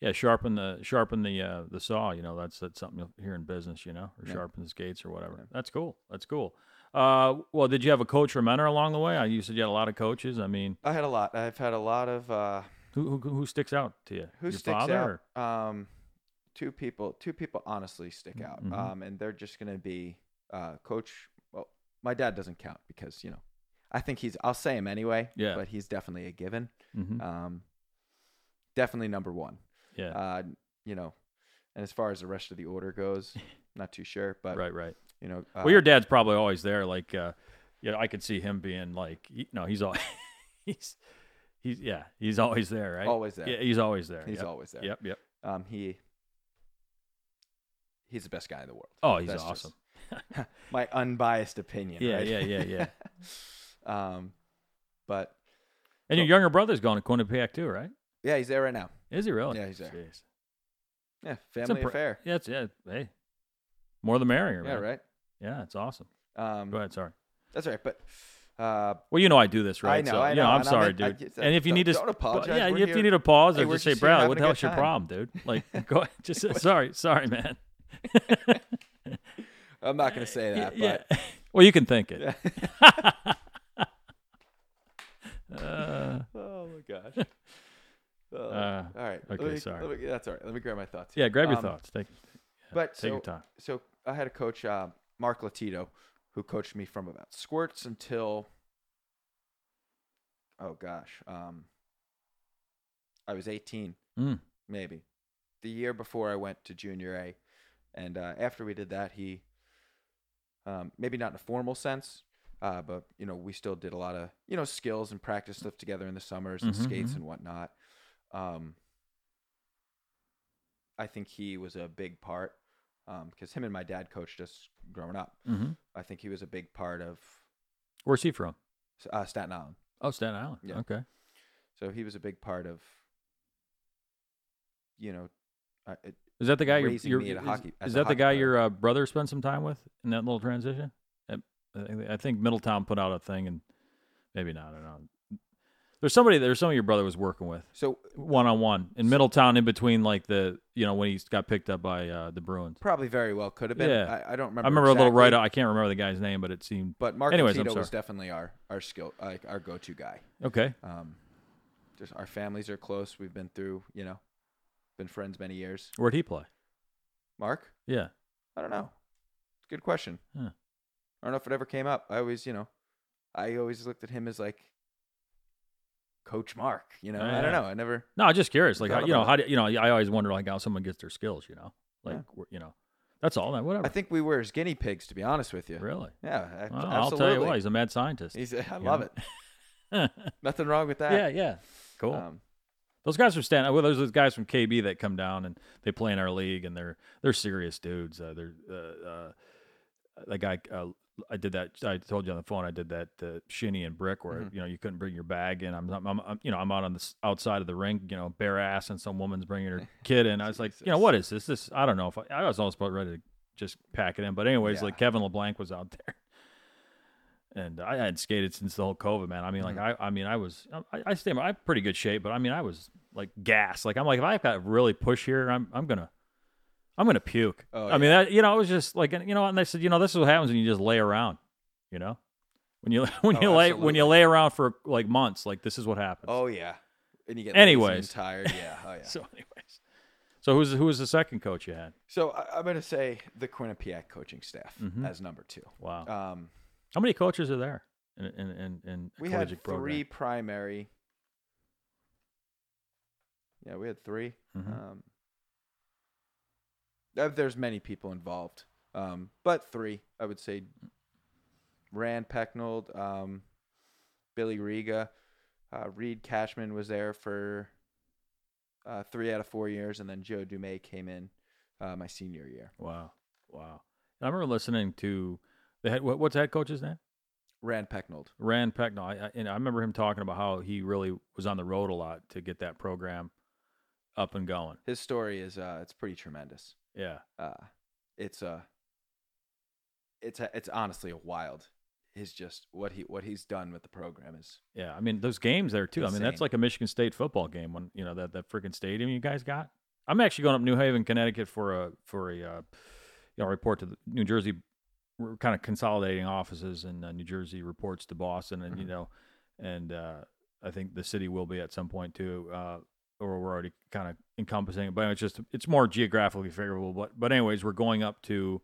Yeah, sharpen the sharpen the uh, the saw. You know, that's that's something you'll hear in business. You know, or Yeah. sharpen the skates or whatever. Yeah. That's cool. That's cool. Uh, well, did you have a coach or mentor along the way? I you said you had a lot of coaches. I mean, I had a lot. I've had a lot of uh, who who, who sticks out to you? who Your sticks father out. Um, two people. Two people honestly stick out. Mhm. Um, and they're just gonna be uh, coach. Well, my dad doesn't count because you know, I think he's. I'll say him anyway. Yeah. But he's definitely a given. Mhm. Um, definitely number one. Yeah. Uh, you know, and as far as the rest of the order goes, not too sure. But right. Right. you know, uh, well, your dad's probably always there. Like, uh, yeah, I could see him being like, no, he's all he's he's yeah, he's always there, right? always there. Yeah, he's always there. He's yep. always there. Yep. Yep. Um, he. He's the best guy in the world. Oh, he's That's awesome. just my unbiased opinion. Yeah, right? yeah, yeah, yeah. um, but And your younger brother's going to Quinnipiac too, right? yeah, he's there right now. Is he really? Yeah, he's there. Jeez. Yeah, family impre- affair. Yeah, it's yeah. Hey, more the merrier. Yeah, man. right. Yeah, it's awesome. Um, Go ahead. Sorry. that's all right. But uh, Well, you know I do this, right? I know, So, I you know, I'm and I'm sorry, in- I dude. and if you need to, don't apologize. Yeah, We're if you need a pause Hey, or we're just say, here having what the hell's your problem, dude? Like, go ahead. Just say, sorry, sorry, man. I'm not going to say that. yeah. But Well, you can think it. yeah. Uh, oh my gosh. Uh, Uh, all right. okay, me- sorry. me- that's all right. Let me grab my thoughts. yeah, grab your Um, thoughts. Take, but take your so- time. So I had a coach, uh, Mark Latito, who coached me from about squirts until, oh gosh, um, I was 18, Mm. maybe, the year before I went to junior A, and uh, after we did that, he, um, maybe not in a formal sense, uh, but you know, we still did a lot of you know skills and practice stuff together in the summers and Mhm, skates mhm. and whatnot. Um, I think he was a big part because him and my dad coached us growing up. hmm I think he was a big part of Where's he from? uh, Staten Island. Oh, Staten Island. Yeah. Okay. So he was a big part of, you know, uh, it, Is that the guy you're, you're is, hockey- is that the guy player. your uh, brother spent some time with in that little transition? I I think Middletown put out a thing, and maybe not. I don't know. There's somebody. There's somebody your brother was working with so one on one in Middletown, in between like the you know when he got picked up by uh, the Bruins. probably very well could have been. Yeah. I, I don't remember. I remember a little exactly, write. I can't remember the guy's name, but it seemed But Mark Anyways, I'm was definitely our our skill like our go to guy. okay. Um, just our families are close. We've been through, you know, been friends many years. Where'd he play? Mark, Yeah. I don't know. Good question. Huh. I don't know if it ever came up. I always, you know, I always looked at him as like Coach Mark. You know, Oh, I don't know. I never. No, I'm just curious. Like how, you know how do you know? I always wonder like how someone gets their skills. You know, like Yeah. you know, that's all. That whatever. I think we were his guinea pigs, to be honest with you. really. Yeah, Well, absolutely. I'll tell you what. He's a mad scientist. He's, I love know? it. Nothing wrong with that. yeah. Yeah. Cool. Um, Those guys from Stan. Well, there's those guys from KB that come down and they play in our league, and they're they're serious dudes. Uh, they're uh, uh, that guy uh, I did that. I told you on the phone. I did that uh, shinny and brick where Mhm. you know you couldn't bring your bag in. I'm, I'm, I'm, you know, I'm out on the outside of the rink, you know, bare ass, and some woman's bringing her kid in. I was like, you know, what is this? This I don't know if I, I was almost about ready to just pack it in. But anyways, Yeah. like Kevin LeBlanc was out there, and I hadn't skated since the whole COVID man. I mean, like Mm-hmm. I, I mean, I was, I, I stay, I'm pretty good shape, but I mean, I was like gas. Like I'm like, if I've got to really push here, I'm, I'm gonna. I'm gonna puke. Oh, I mean, that you know, it was just like you know, and they said, you know, this is what happens when you just lay around. You know, when you when Oh, you lay when you lay around for like months, like this is what happens. Oh yeah. And you get Anyways. tired. Yeah. Oh yeah. So, anyways, so who's who was the second coach you had? So I, I'm gonna say the Quinnipiac coaching staff Mhm. as number two. Wow, Um, how many coaches are there in in in, in we had three program? primary. Yeah, we had 3 Mhm. Um, there's many people involved, um, but three I would say. Rand Pecknold, um, Billy Riga, uh, Reed Cashman was there for uh, three out of four years, and then Joe Dumais came in uh, my senior year. Wow, wow. I remember listening to the head. What, what's the head coach's name? Rand Pecknold. Rand Pecknold. I, I, and I remember him talking about how he really was on the road a lot to get that program up and going. His story is uh, it's pretty tremendous. Yeah, uh, it's a it's a, it's honestly a wild is just what he what he's done with the program is yeah. I mean, those games there too. I mean, that's like a Michigan State football game when you know that that freaking stadium you guys got. I'm actually going up New Haven, Connecticut for a for a uh, you know report to the New Jersey. We're kind of consolidating offices, and uh, New Jersey reports to Boston, and you Mhm. know, and uh, I think the city will be at some point too. Or we're already kind of encompassing it, but it's just it's more geographically favorable. But but anyways, we're going up to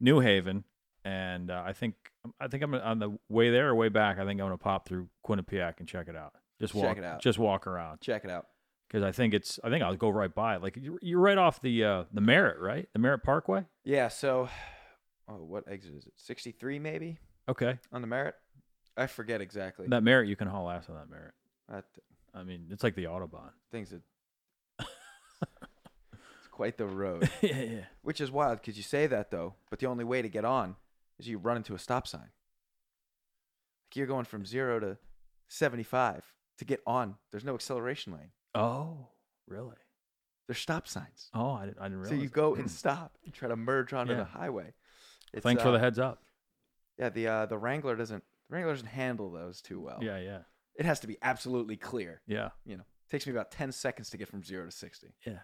New Haven, and uh, I think I think I'm on the way there or way back. I think I'm gonna pop through Quinnipiac and check it out. Just Check walk it out. Just walk around check it out because I think it's I think I'll go right by it. Like you're, you're right off the uh, the Merritt, right? The Merritt Parkway. yeah so oh what exit is it 63 maybe Okay, on the Merritt i forget exactly that Merritt you can haul ass on that Merritt. that I mean, it's like the autobahn. things that it's quite the road yeah, yeah. which is wild because you say that though but the only way to get on is you run into a stop sign like you're going from zero to 75 to get on there's no acceleration lane Oh, really? there's stop signs Oh, I didn't, I didn't So realize. you go and stop and try to merge onto Yeah. the highway. It's, Thanks for uh, the heads up. Yeah, the uh, the Wrangler doesn't the Wrangler doesn't handle those too well. Yeah, yeah, It has to be absolutely clear. yeah, You know, takes me about ten seconds to get from zero to sixty. yeah.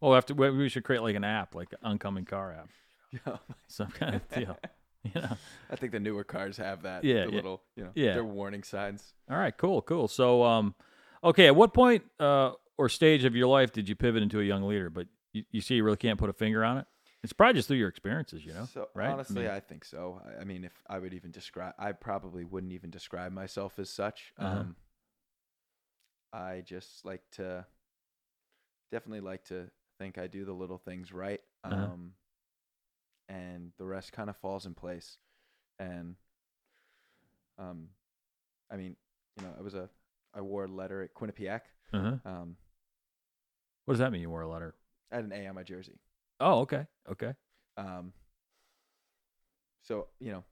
well, after we we should create like an app, like an oncoming car app, Yeah, some kind of deal. You know. I think the newer cars have that. Yeah, the yeah. little you know Yeah. their warning signs. All right, cool, cool. So, um, okay, at what point uh, or stage of your life did you pivot into a young leader? But you, you see, you really can't put a finger on it. It's probably just through your experiences, you know, So right? I honestly, mean- I, think so. I, I mean, if I would even describe, I probably wouldn't even describe myself as such. Uh-huh. Um, I just like to, definitely like to think I do the little things right, um, Uh-huh. and the rest kind of falls in place. And, um, I mean, you know, I was a, I wore a letter at Quinnipiac. Uh-huh. Um, What does that mean? You wore a letter? I had an A on my jersey. Oh, okay, okay. Um, so you know,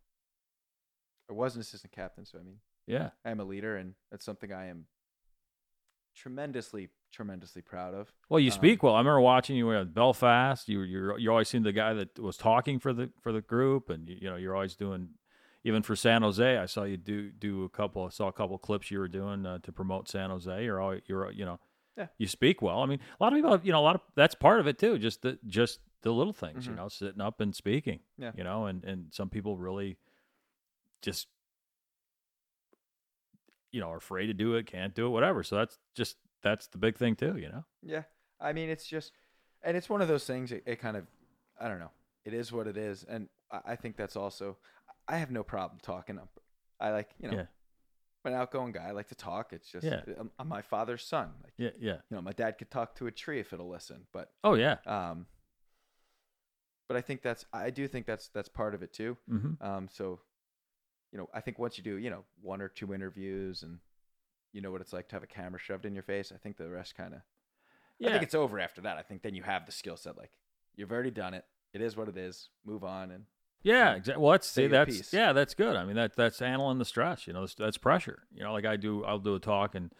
I was an assistant captain. So I mean, Yeah, I am a leader, and that's something I am tremendously, tremendously proud of. Well, you Um, speak well. I remember watching you at Belfast. You you you always seemed the guy that was talking for the for the group, and you, you know you're always doing. Even for San Jose, I saw you do do a couple. I saw a couple clips you were doing uh, to promote San Jose. You're always you're you know, Yeah. you speak well. I mean, a lot of people, have, you know, a lot of that's part of it too. Just the just the little things, you Mhm. know, sitting up and speaking. Yeah. You know, and and some people really just you know are afraid to do it, can't do it, whatever. So that's just that's the big thing too. You know. Yeah, I mean, it's just, and it's one of those things. It, it kind of, I don't know. It is what it is, and I, I think that's also. I have no problem talking. I'm, I like, you know, Yeah. I'm an outgoing guy. I like to talk. It's just, Yeah. I'm, I'm my father's son. Like, Yeah. Yeah. you know, my dad could talk to a tree if it'll listen, but Oh yeah. Um, but I think that's I do think that's that's part of it too. Mm-hmm. Um, so, you know, I think once you do, you know, one or two interviews and you know what it's like to have a camera shoved in your face, I think the rest kind of. Yeah. I think it's over after that. I think then you have the skill set. Like you've already done it. It is what it is. Move on and Yeah, exactly. Well, that's see, that's piece. yeah, that's good. I mean, that that's handling the stress. You know, that's, that's pressure. You know, like I do, I'll do a talk and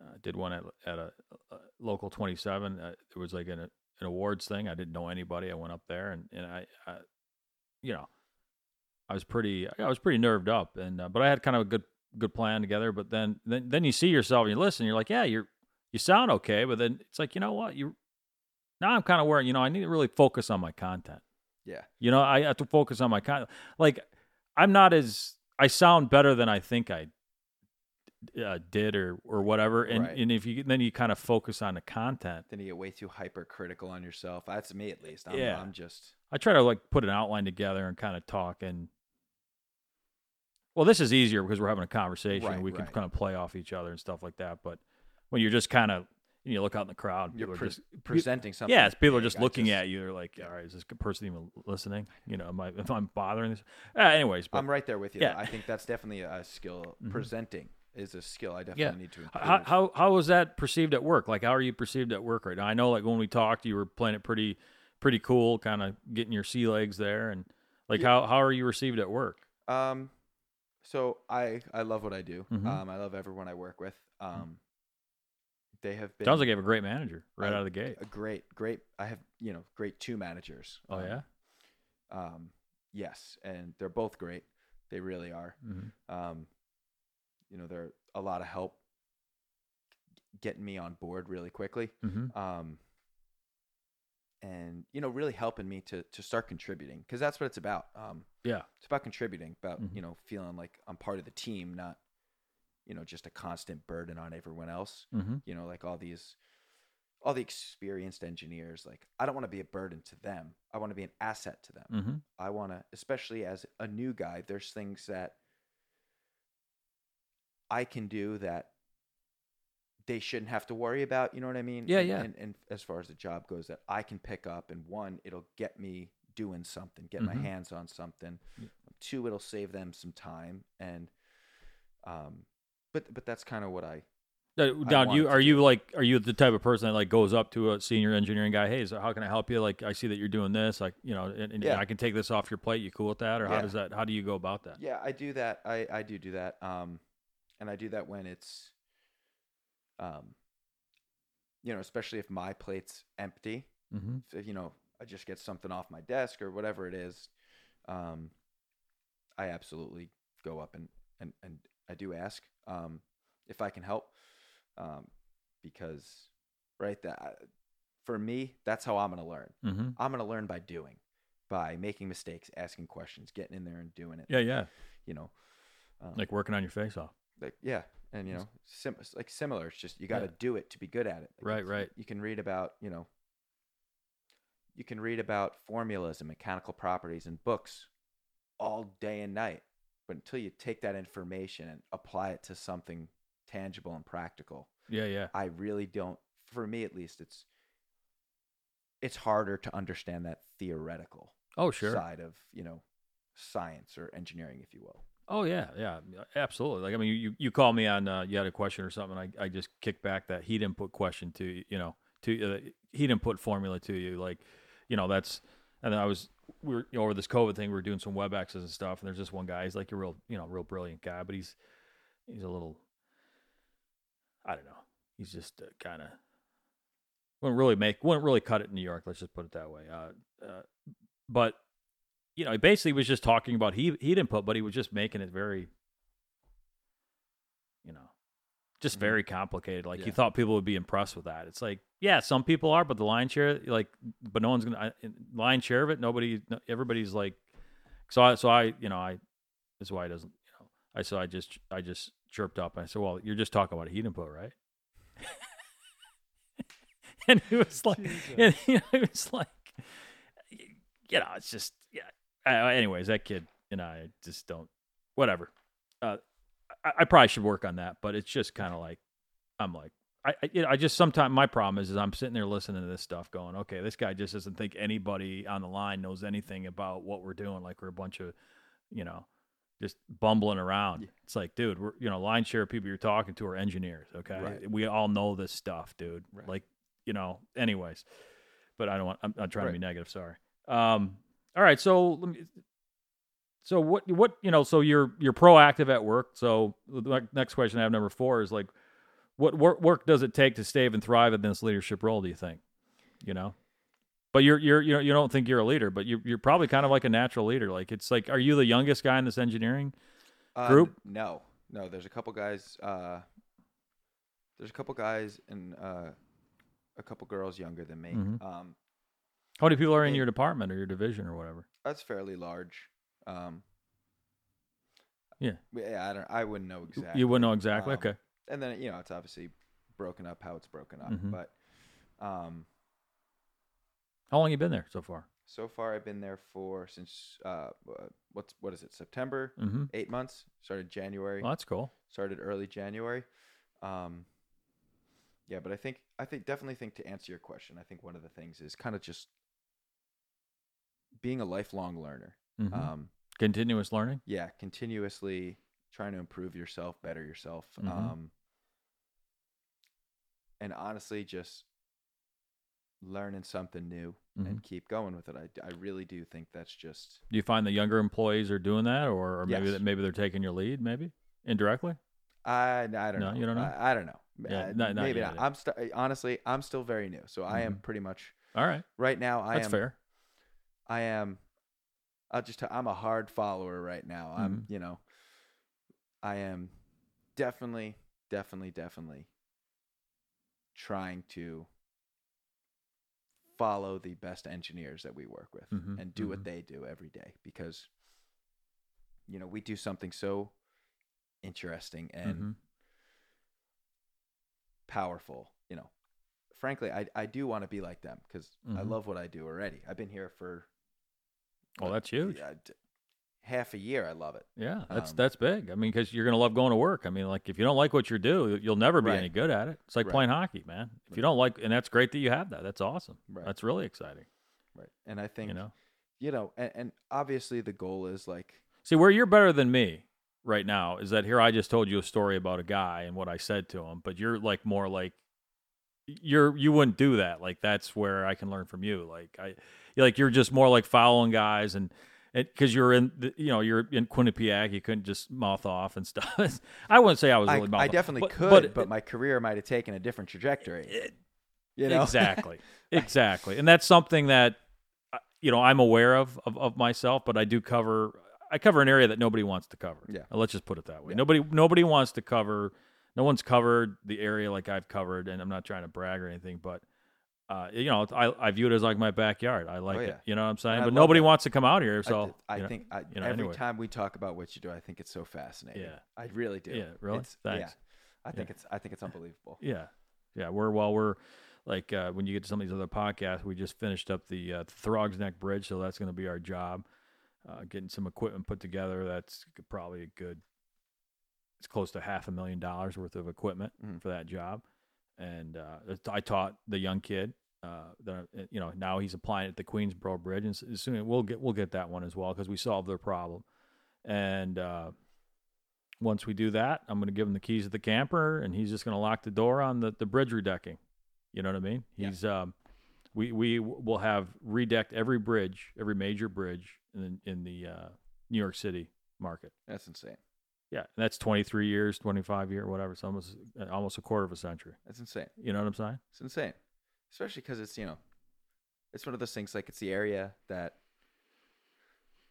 uh, did one at at a, a local twenty seven. Uh, it was like an an awards thing. I didn't know anybody. I went up there and and I, I you know, I was pretty I was pretty nerved up and uh, but I had kind of a good good plan together. But then then then you see yourself and you listen. You're like, yeah, you're you sound okay, but then it's like, you know what, you now I'm kind of where you know I need to really focus on my content. Yeah. You know, I have to focus on my content. Like, I'm not as I sound better than I think I uh, did or or whatever. And Right. and if you then you kind of focus on the content. Then you get way too hypercritical on yourself. That's me at least. I'm, Yeah. I'm just I try to like put an outline together and kind of talk and. Well, this is easier because we're having a conversation. Right, we can right. kind of play off each other and stuff like that. But when you're just kind of you look out in the crowd, you're pre- just presenting something. Yeah, people are just looking at you. They're like, "All right, is this person even listening? You know, am I if I'm bothering this?" Uh, anyways, but I'm right there with you. Yeah. I think that's definitely a skill. Mhm. Presenting is a skill I definitely need to improve. how, how how was that perceived at work? Like, how are you perceived at work right now? I know, like when we talked, you were playing it pretty pretty cool, kind of getting your sea legs there, and like Yeah. how how are you received at work? Um, so I I love what I do. Mhm. Um, I love everyone I work with. Um, they have been Sounds like you have a great manager right out of the gate. a great great. I have you know great two managers. Oh Um, yeah. Um, yes, and they're both great. They really are. Mm-hmm. Um, you know, they're a lot of help getting me on board really quickly. Mm-hmm. um, and you know really helping me to to start contributing because that's what it's about um, Yeah. it's about contributing about Mhm. you know feeling like i'm part of the team not you know just a constant burden on everyone else Mm-hmm. you know like all these all the experienced engineers like i don't want to be a burden to them i want to be an asset to them Mm-hmm. I want to, especially as a new guy, there's things that I can do that they shouldn't have to worry about. You know what I mean? Yeah, and, yeah. And, and as far as the job goes, that I can pick up, and one, it'll get me doing something, get Mhm. my hands on something. Yeah. Two, it'll save them some time, and um, but but that's kind of what I Now, want you are you like are you the type of person that like goes up to a senior engineering guy? Hey, so how can I help you? Like, I see that you're doing this. Like, you know, and, and Yeah. I can take this off your plate. You cool with that, or how does that? How do you go about that? Yeah, I do that. I, I do do that. Um, and I do that when it's, um, you know, especially if my plate's empty. Mm-hmm. If, you know, I just get something off my desk or whatever it is. Um, I absolutely go up and and and I do ask um, if I can help, um, because right that for me that's how I'm gonna learn. Mm-hmm. I'm gonna learn by doing, by making mistakes, asking questions, getting in there and doing it Yeah, yeah. you know um, Like working on your face off. like yeah and you know sim- like similar it's just you got to Yeah. do it to be good at it Like, Right, right. you can read about you know you can read about formulas and mechanical properties in books all day and night but until you take that information and apply it to something tangible and practical Yeah, yeah. i really don't for me at least it's it's harder to understand that theoretical Oh, sure. side of you know science or engineering if you will Oh, yeah, yeah. Absolutely. Like, I mean, you you call me on uh, you had a question or something. I I just kick back that heat input question to you, you know to uh, heat input formula to you. Like, you know, that's and then I was we were you know, over this COVID thing. We were doing some WebExes and stuff, and there's this one guy. He's like a real you know real brilliant guy, but he's he's a little I don't know. He's just uh, kind of wouldn't really make wouldn't really cut it in New York. Let's just put it that way. Uh, uh, but you know, he basically was just talking about heat, heat input, but he was just making it very, you know, just Mhm. very complicated. Like he Yeah. thought people would be impressed with that. It's like, yeah, some people are, but the lion share, like, but no one's gonna I- lion share of it. Nobody, no- everybody's like, so I, so I, you know, I, that's why he doesn't, you know, I so I just, I just chirped up. And I said, well, you're just talking about a heat input, right? and he was like, and you know, he was like, you know, it's just yeah. Uh, anyways, that kid and I just don't. Whatever. Uh, I, I probably should work on that, but it's just kind of like I'm like I I, you know, I just sometimes my problem is is I'm sitting there listening to this stuff, going, okay, this guy just doesn't think anybody on the line knows anything about what we're doing. Like we're a bunch of, you know. Just bumbling around. Yeah. It's like, dude, we're you know, line share people you're talking to are engineers. Okay, Right. we all know this stuff, dude. Right. Like, you know. Anyways, but I don't want. I'm not trying to be negative. Sorry. Um. All right. So let me So what what you know? So you're you're proactive at work. So the next question I have number four is like, what work work does it take to stay and thrive in this leadership role? Do you think? You know, but you're you're you know you don't think you're a leader, but you're you're probably kind of like a natural leader. Like it's like, are you the youngest guy in this engineering? Uh, Group? No, no. There's a couple guys. Uh, there's a couple guys and uh, a couple girls younger than me. Mhm. Um, How many people are in your department or your division or whatever? that's fairly large. Um, Yeah. Yeah, I don't. I wouldn't know exactly. You wouldn't know exactly. Um, okay. And then you know it's obviously broken up how it's broken up, Mhm. but um, How long you been there so far? so far I've been there for since uh, what's what is it September? Mm-hmm. Eight months. Started January. Well, that's cool. started early January. Um, yeah, but I think I think definitely think to answer your question, I think one of the things is kind of just being a lifelong learner. Mhm. Um, Continuous learning. yeah, continuously trying to improve yourself, better yourself. Mhm. Um, and honestly, just learning something new Mhm. and keep going with it. I, I really do think that's just Do you find the younger employees are doing that, or, or maybe Yes. that maybe they're taking your lead, maybe indirectly? I I don't No, know. you don't know? I, I don't know. Yeah, Uh, not- not maybe not. I'm st- honestly I'm still very new, so I am Mhm. pretty much All right, right now. I that's am fair. I am. I'll just. Tell, I'm a hard follower right now. I'm. Mhm. You know. I am definitely, definitely, definitely trying to follow the best engineers that we work with Mhm, and do mhm. what they do every day because you know we do something so interesting and Mhm. powerful you know frankly i, I do want to be like them because i Mhm. love what i do already i've been here for Well, that's huge. yeah, half a year i love it Yeah, that's Um, that's big. I mean, because you're gonna love going to work. I mean, like if you don't like what you do, you'll never be Right. any good at it. It's like Right. playing hockey, man. If you don't like, and that's great that you have that. That's awesome. Right. That's really exciting. right and i think You know, you know and, and obviously the goal is like see where you're better than me right now is that here I just told you a story about a guy and what I said to him, but you're like more like you're you wouldn't do that. Like that's where I can learn from you. Like I, like you're just more like following guys and. Because you're in, the, you know, you're in Quinnipiac, you couldn't just mouth off and stuff. I wouldn't say I was I, really mouth I off, definitely but- could but, it- my career might have taken a different trajectory you know exactly exactly and that's something that uh, you know i'm aware of, of of myself but i do cover i cover an area that nobody wants to cover Yeah. Let's just put it that way Yeah. nobody nobody wants to cover no one's covered the area like i've covered and i'm not trying to brag or anything but uh, you know, I, I view it as like my backyard. I like Oh, it. You know what I'm saying? And I but nobody that. wants to come out here. I So th- I, you know, think I, you know, every anyway. time we talk about what you do, I think it's so fascinating. Yeah. I really do. Yeah, really? It's, Thanks. Yeah, I think it's I think it's unbelievable. Yeah, yeah. We're well, we're like uh, when you get to some of these other podcasts, we just finished up the uh, Throgs Neck Bridge, so that's going to be our job. Uh, getting some equipment put together. That's probably a good. It's close to half a million dollars worth of equipment Mhm. for that job, and uh, I taught the young kid. Uh, that uh, you know now he's applying at the Queensboro Bridge, and as soon we'll get we'll get that one as well because we solved their problem, and uh, once we do that, I'm going to give him the keys to the camper, and he's just going to lock the door on the, the bridge redecking. You know what I mean? Yeah. He's um, we we will have redecked every bridge, every major bridge in in the uh, New York City market. That's insane. Yeah, and that's 23 years, 25 year, whatever. It's almost almost a quarter of a century. That's insane. You know what I'm saying? It's insane, especially because it's you know, it's one of those things like it's the area that,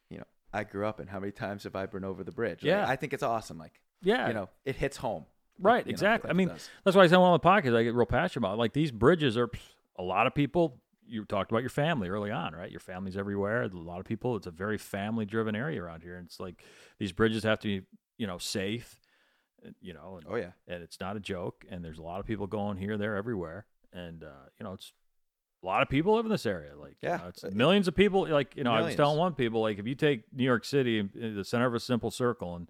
you know, I grew up in. How many times have I been over the bridge? Like, Yeah. I think it's awesome. Like Yeah, you know, it hits home. Right, know, exactly. I mean, what it does. that's why I said one on the podcast I get real passionate about. Like these bridges are a lot of people. You talked about your family early on, right? Your family's everywhere. A lot of people. It's a very family-driven area around here, and it's like these bridges have to be, you know, safe. uh, You know, and, oh yeah, and it's not a joke. And there's a lot of people going here, there, everywhere, and uh, you know, it's a lot of people live in this area. Like, you Yeah. know, it's millions of people. Like, you know, I was Millions. telling one people, like, if you take New York City, the center of a simple circle, and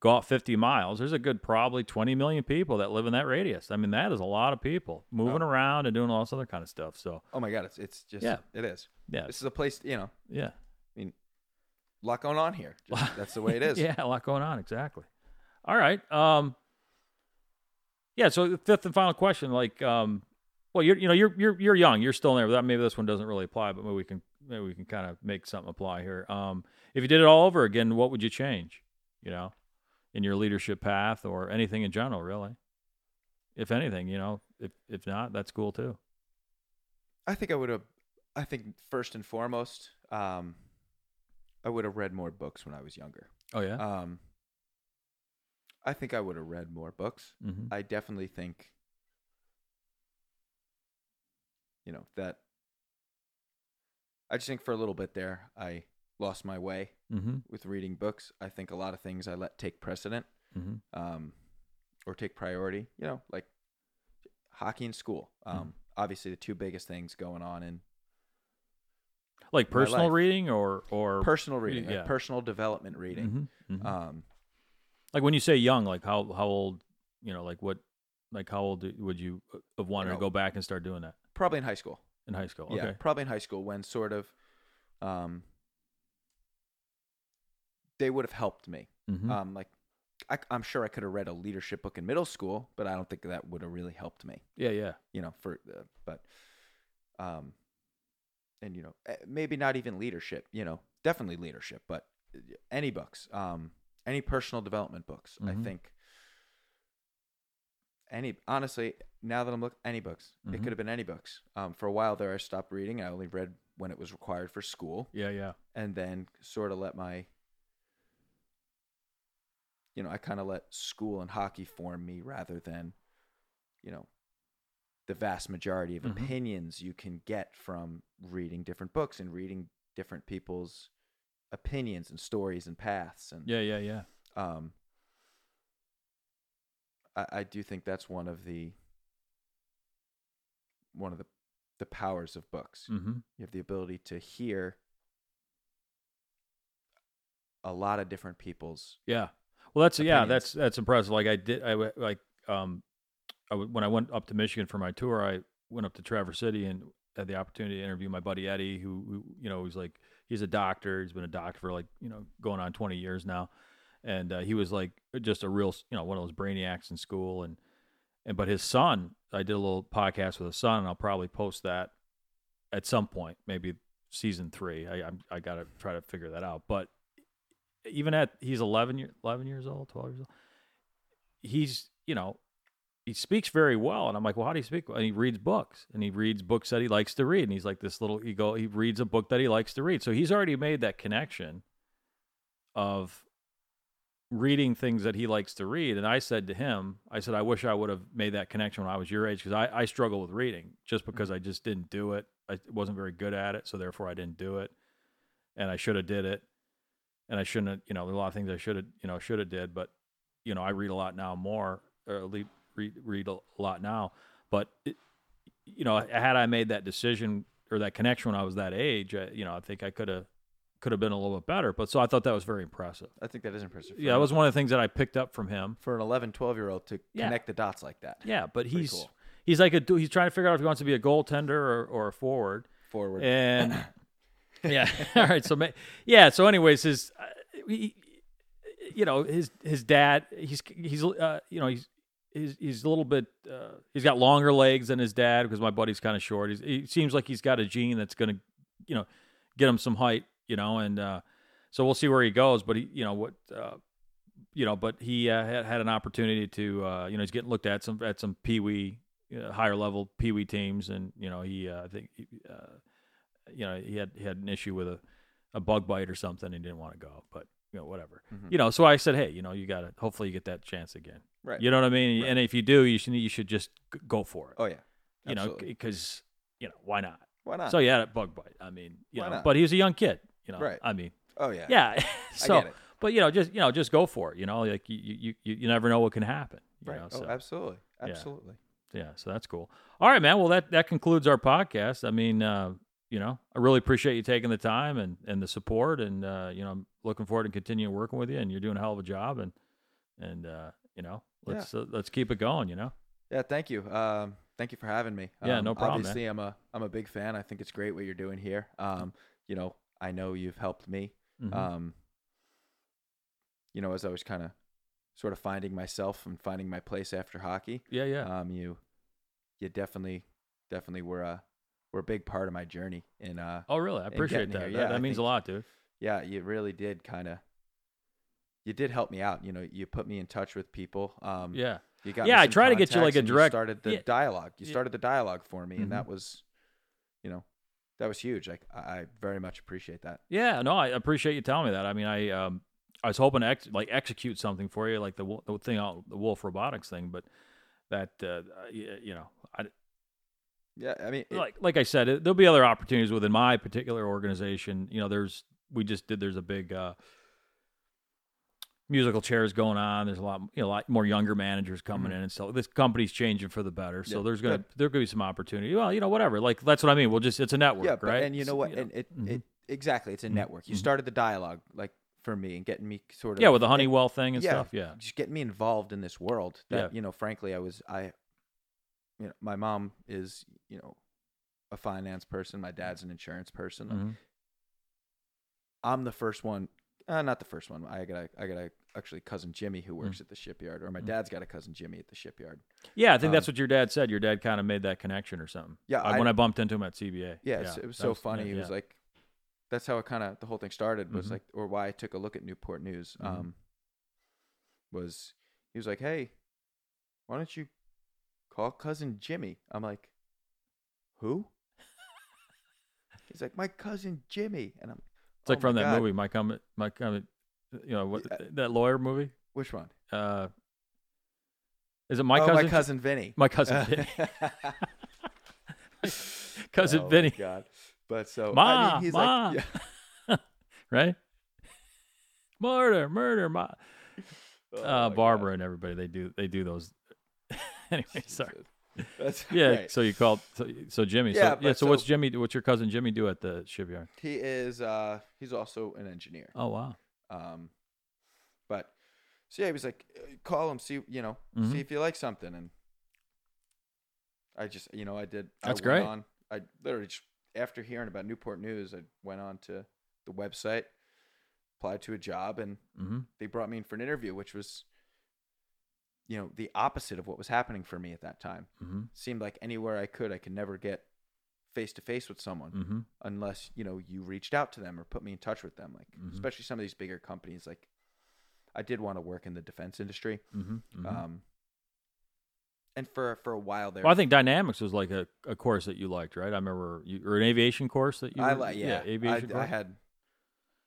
go out 50 miles, there's a good probably 20 million people that live in that radius. I mean, that is a lot of people moving Oh. around and doing all this other kind of stuff. So, oh my god, it's it's just Yeah. it is. yeah, This is a place you know, yeah, a lot going on here. Just, that's the way it is. yeah, a lot going on. Exactly. All right. Um, yeah. So the fifth and final question, like, um, well, you're, you know, you're, you're, you're young, you're still in there. That maybe this one doesn't really apply, but maybe we can maybe we can kind of make something apply here. Um, if you did it all over again, what would you change? You know, in your leadership path or anything in general, really. If anything, you know, if if not, that's cool too. I think I would have. I think first and foremost, um, I would have read more books when I was younger. Oh yeah. Um, I think I would have read more books. mm-hmm. I definitely think, you know, that I just think for a little bit there, I lost my way Mm-hmm. with reading books. I think a lot of things I let take precedent Mm-hmm. um, or take priority, you know, like hockey and school. Um, Obviously, the two biggest things going on in Like personal reading or or personal reading, yeah. like personal development reading. Mhm, mhm. Um, like when you say young, like how how old? You know, like what? Like how old would you have wanted to know. go back and start doing that probably in high school. in high school? Yeah, probably in high school when sort of um, they would have helped me. Mhm. Um, like I, I'm sure I could have read a leadership book in middle school, but I don't think that would have really helped me. yeah, yeah. You know, for uh, but um, and you know eh, maybe not even leadership. You know, definitely leadership, but uh, any books, um, any personal development books. I Mhm. think any honestly now that I'm looking any books, it Mhm. could have been any books. Um, for a while there, I stopped reading. I only read when it was required for school Yeah, yeah. and then sort of let my you know i kind of let school and hockey form me rather than you know the vast majority of Mhm. opinions you can get from reading different books and reading different people's opinions and stories and paths and Yeah, yeah, yeah. um I, I do think that's one of the one of the the powers of books Mm-hmm. you have the ability to hear a lot of different people's Yeah. Well, that's yeah, that's that's impressive. Like I did, i like um, I w- when I went up to Michigan for my tour, I went up to Traverse City and had the opportunity to interview my buddy Eddie, who, who you know was like he's a doctor. He's been a doctor for like you know going on twenty years now, and uh, he was like just a real you know one of those brainiacs in school and and but his son, I did a little podcast with his son, and I'll probably post that at some point, maybe season three. I I'm, I got to try to figure that out, but even at he's 11 year, 11 years old 12 years old he's you know he speaks very well and i'm like well how do you speak? And he reads books and he reads books that he likes to read and he's like this little he go he reads a book that he likes to read. So he's already made that connection of reading things that he likes to read. And i said to him i said i wish i would have made that connection when i was your age because I, I struggle with reading just mm-hmm. because i just didn't do it. I wasn't very good at it so therefore i didn't do it and i should have did it and I shouldn't have, you know, there are a lot of things I should have, you know, should have did, but you know, I read a lot now more, or at least read read a lot now. But it, you know, had I made that decision or that connection when I was that age, I, you know, I think I could have could have been a little bit better. But so I thought that was very impressive. i think that is impressive Yeah, that was one of the things that I picked up from him. for an 11 12 year old to Yeah. connect the dots like that Yeah, but Pretty he's cool. he's like a he's trying to figure out if he wants to be a goaltender or, or a forward. forward and yeah all right so yeah so anyways his uh, he, you know his his dad he's he's uh, you know he's he's he's a little bit uh, he's got longer legs than his dad because my buddy's kind of short. He's, he seems like he's got a gene that's gonna you know get him some height you know and uh, so we'll see where he goes but he you know what uh, you know but he uh, had, had an opportunity to uh, you know he's getting looked at some at some pee wee uh, higher level pee wee teams and you know he uh, I think he, uh, you know he had he had an issue with a, a bug bite or something and he didn't want to go but you know whatever. Mhm. you know so I said hey you know you got to hopefully you get that chance again right you know what I mean Right. and if you do you should you should just go for it oh yeah you know because you know why not why not so yeah that bug bite I mean you Why know not? but he was a young kid you know Right. I mean oh yeah yeah so but you know just you know just go for it you know like you you you, you never know what can happen you right know, oh so. absolutely Yeah. absolutely Yeah, so that's cool. All right, man. Well, that that concludes our podcast. I mean, uh, you know, I really appreciate you taking the time and and the support, and uh, you know, I'm looking forward to continuing working with you. And you're doing a hell of a job, and and uh, you know, let's uh, let's keep it going. You know, yeah thank you um thank you for having me Yeah, um, no problem, man. obviously i'm a i'm a big fan i think it's great what you're doing here um you know i know you've helped me Mhm. um you know as i was kind of sort of finding myself and finding my place after hockey yeah, yeah, um you you definitely definitely were a were a big part of my journey. In uh, Oh, really? I appreciate that. here. That, Yeah, that I means a think- lot, dude. yeah, you really did kind of. You did help me out. You know, you put me in touch with people. Um, Yeah. You got Yeah, I try to get you, like, a direct- started the yeah. dialogue. You Yeah. started the dialogue for me, Mhm. and that was, you know, that was huge. Like I, I very much appreciate that. Yeah, no, I appreciate you telling me that. I mean, I um, I was hoping to ex- like execute something for you, like the the thing, out the Wolf Robotics thing, but that uh, you know, I, Yeah, I mean, it- like like I said, it, there'll be other opportunities within my particular organization. You know, there's we just did there's a big uh, musical chairs going on. There's a lot you know a lot more younger managers coming Mhm. in, and so this company's changing for the better. So Yeah, there's gonna good. there could be some opportunity. Well, you know, whatever. Like that's what I mean. We'll just it's a network, yeah, but, right? and you know So, what? And it, mhm. it exactly, it's a Mhm. network. You Mhm. started the dialogue, like for me, and getting me sort of yeah, with the and- Honeywell thing and yeah, stuff. Yeah, just getting me involved in this world that Yeah. you know frankly i was i you know my mom is you know a finance person my dad's an insurance person i'm the first one uh, not the first one i got a, i got a actually cousin jimmy who Mm. works at the shipyard or my Mhm. dad's got a cousin jimmy at the shipyard Yeah, I think that's Um, what your dad said. Your dad kind of made that connection or something. Yeah, I- when I bumped into him at CBA. yeah, it's- it was so yeah, funny he was yeah. like that's how it kind of the whole thing started was Mhm. like or why i took a look at newport news Mhm. um was he was like hey why don't you call cousin jimmy i'm like who he's like my cousin jimmy and i'm it's like "Oh from that God." movie, my comment, my comment. You know what? Yeah. That lawyer movie. which one Uh, is it my oh, cousin? my cousin vinny My cousin Vinny. cousin oh Vinny, my God. but so Ma, i mean he's Ma. like yeah. right? Murder, murder, ma. Oh uh, my God. Barbara and everybody. They do. They do those. anyway, sorry. That's Yeah. great. So you called. So, so Jimmy. Yeah, so, yeah. but So, what's Jimmy? What's your cousin Jimmy do at the shipyard? he is uh he's also an engineer Oh wow. Um, but so yeah, he was like, "Uh, call him, see you know, Mhm. see if you like something, and I just you know I did. That's I great. On, I literally just, after hearing about Newport News, I went on to the website, applied to a job, and Mm-hmm. they brought me in for an interview, which was, you know, the opposite of what was happening for me at that time. Mm-hmm. seemed like anywhere I could, I could never get face to face with someone Mm-hmm. unless you know you reached out to them or put me in touch with them like Mhm. especially some of these bigger companies like i did want to work in the defense industry Mm-hmm. um and for for a while there Well, I think dynamics was like a, a course that you liked, right? I remember you or an aviation course that you. i like yeah, aviation. I, I had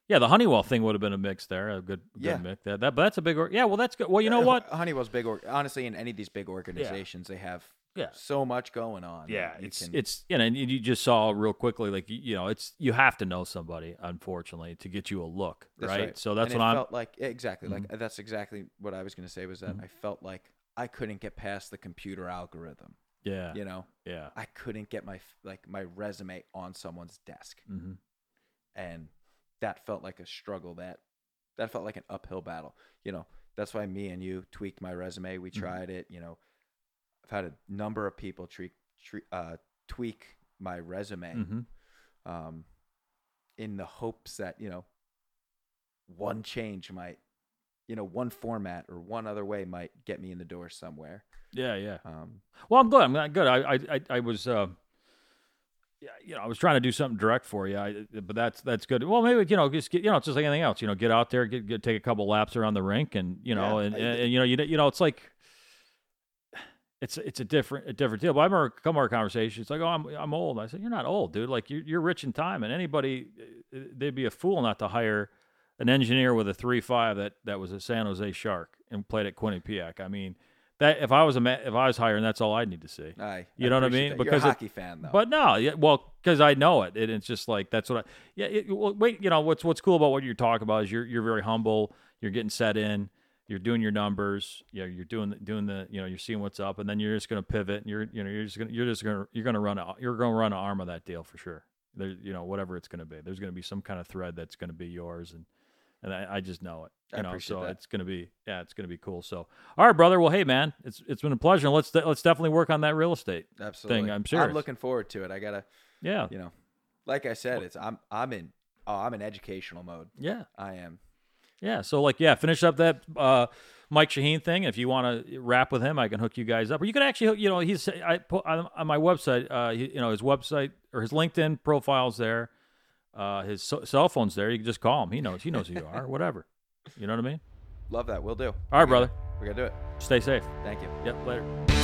yeah, the Honeywell thing would have been a mix there, a good, good Yeah. mix. That, that, but that's a big. Or, yeah, well, that's good. Well, you know uh, what? honeywell's big or honestly in any of these big organizations they have Yeah. so much going on Yeah, it's can- it's you know, and you just saw real quickly, like you- know, it's you have to know somebody, unfortunately, to get you a look, right? right. So that's and what I'm. felt like yeah, exactly Mhm. like that's exactly what i was going to say was that Mhm. i felt like i couldn't get past the computer algorithm yeah, you know yeah. i couldn't get my like my resume on someone's desk hmm and that felt like a struggle that that felt like an uphill battle you know that's why me and you tweaked my resume we Mhm. tried it you know i've had a number of people treat, uh, tweak my resume hmm um, in the hopes that you know one change might you know one format or one other way might get me in the door somewhere Yeah, yeah. um, Well, I'm good. I'm not good. I, I, I, I was, uh, yeah, you know, I was trying to do something direct for you, I, but that's that's good. Well, maybe you know, just get, you know, it's just like anything else. You know, get out there, get, get take a couple laps around the rink, and you know, Yeah, and, and, and, you know, you you know, it's like. It's it's a different a different deal. But I remember a couple more conversations. It's like, oh, I'm I'm old. I said, you're not old, dude. Like you're you're rich in time, and anybody uh, they'd be a fool not to hire an engineer with a three five that that was a San Jose Shark and played at Quinnipiac. I mean, that if I was a ma- if I was hiring, that's all I'd need to see. I, You know what I mean? that. Because you're a hockey fan though But no, yeah, well, because I know it, and it's just like that's what I. Yeah, it, well, wait, you know what's what's cool about what you're talking about is you're you're very humble. You're getting set in. You're doing your numbers. You know, you're doing the- doing the you know you're seeing what's up, and then you're just going to pivot. And you're you know you're just gonna you're just gonna you're gonna run a, you're going to run an arm of that deal for sure. There, you know, whatever it's going to be, there's going to be some kind of thread that's going to be yours, and and I, I just know it. I You know, appreciate so that. it's going to be yeah, it's going to be cool. So, all right, brother. Well, hey, man, it's it's been a pleasure. Let's let's definitely work on that real estate. absolutely I'm serious. i'm looking forward to it i gotta Yeah, you know like i said it's i'm i'm in oh i'm in educational mode yeah. i am Yeah, so like yeah, finish up that uh Mike Shaheen thing. If you want to rap with him, I can hook you guys up. Or you can actually, hook- you know, he's I put on, on my website. Uh, he, you know, his website or his LinkedIn profile's there. Uh, his so- cell phone's there. You can just call him. He knows. He knows who you are. Whatever. You know what I mean? Love that. We'll do. All right, brother. We gotta do it. Stay safe. Thank you. Yep. Later.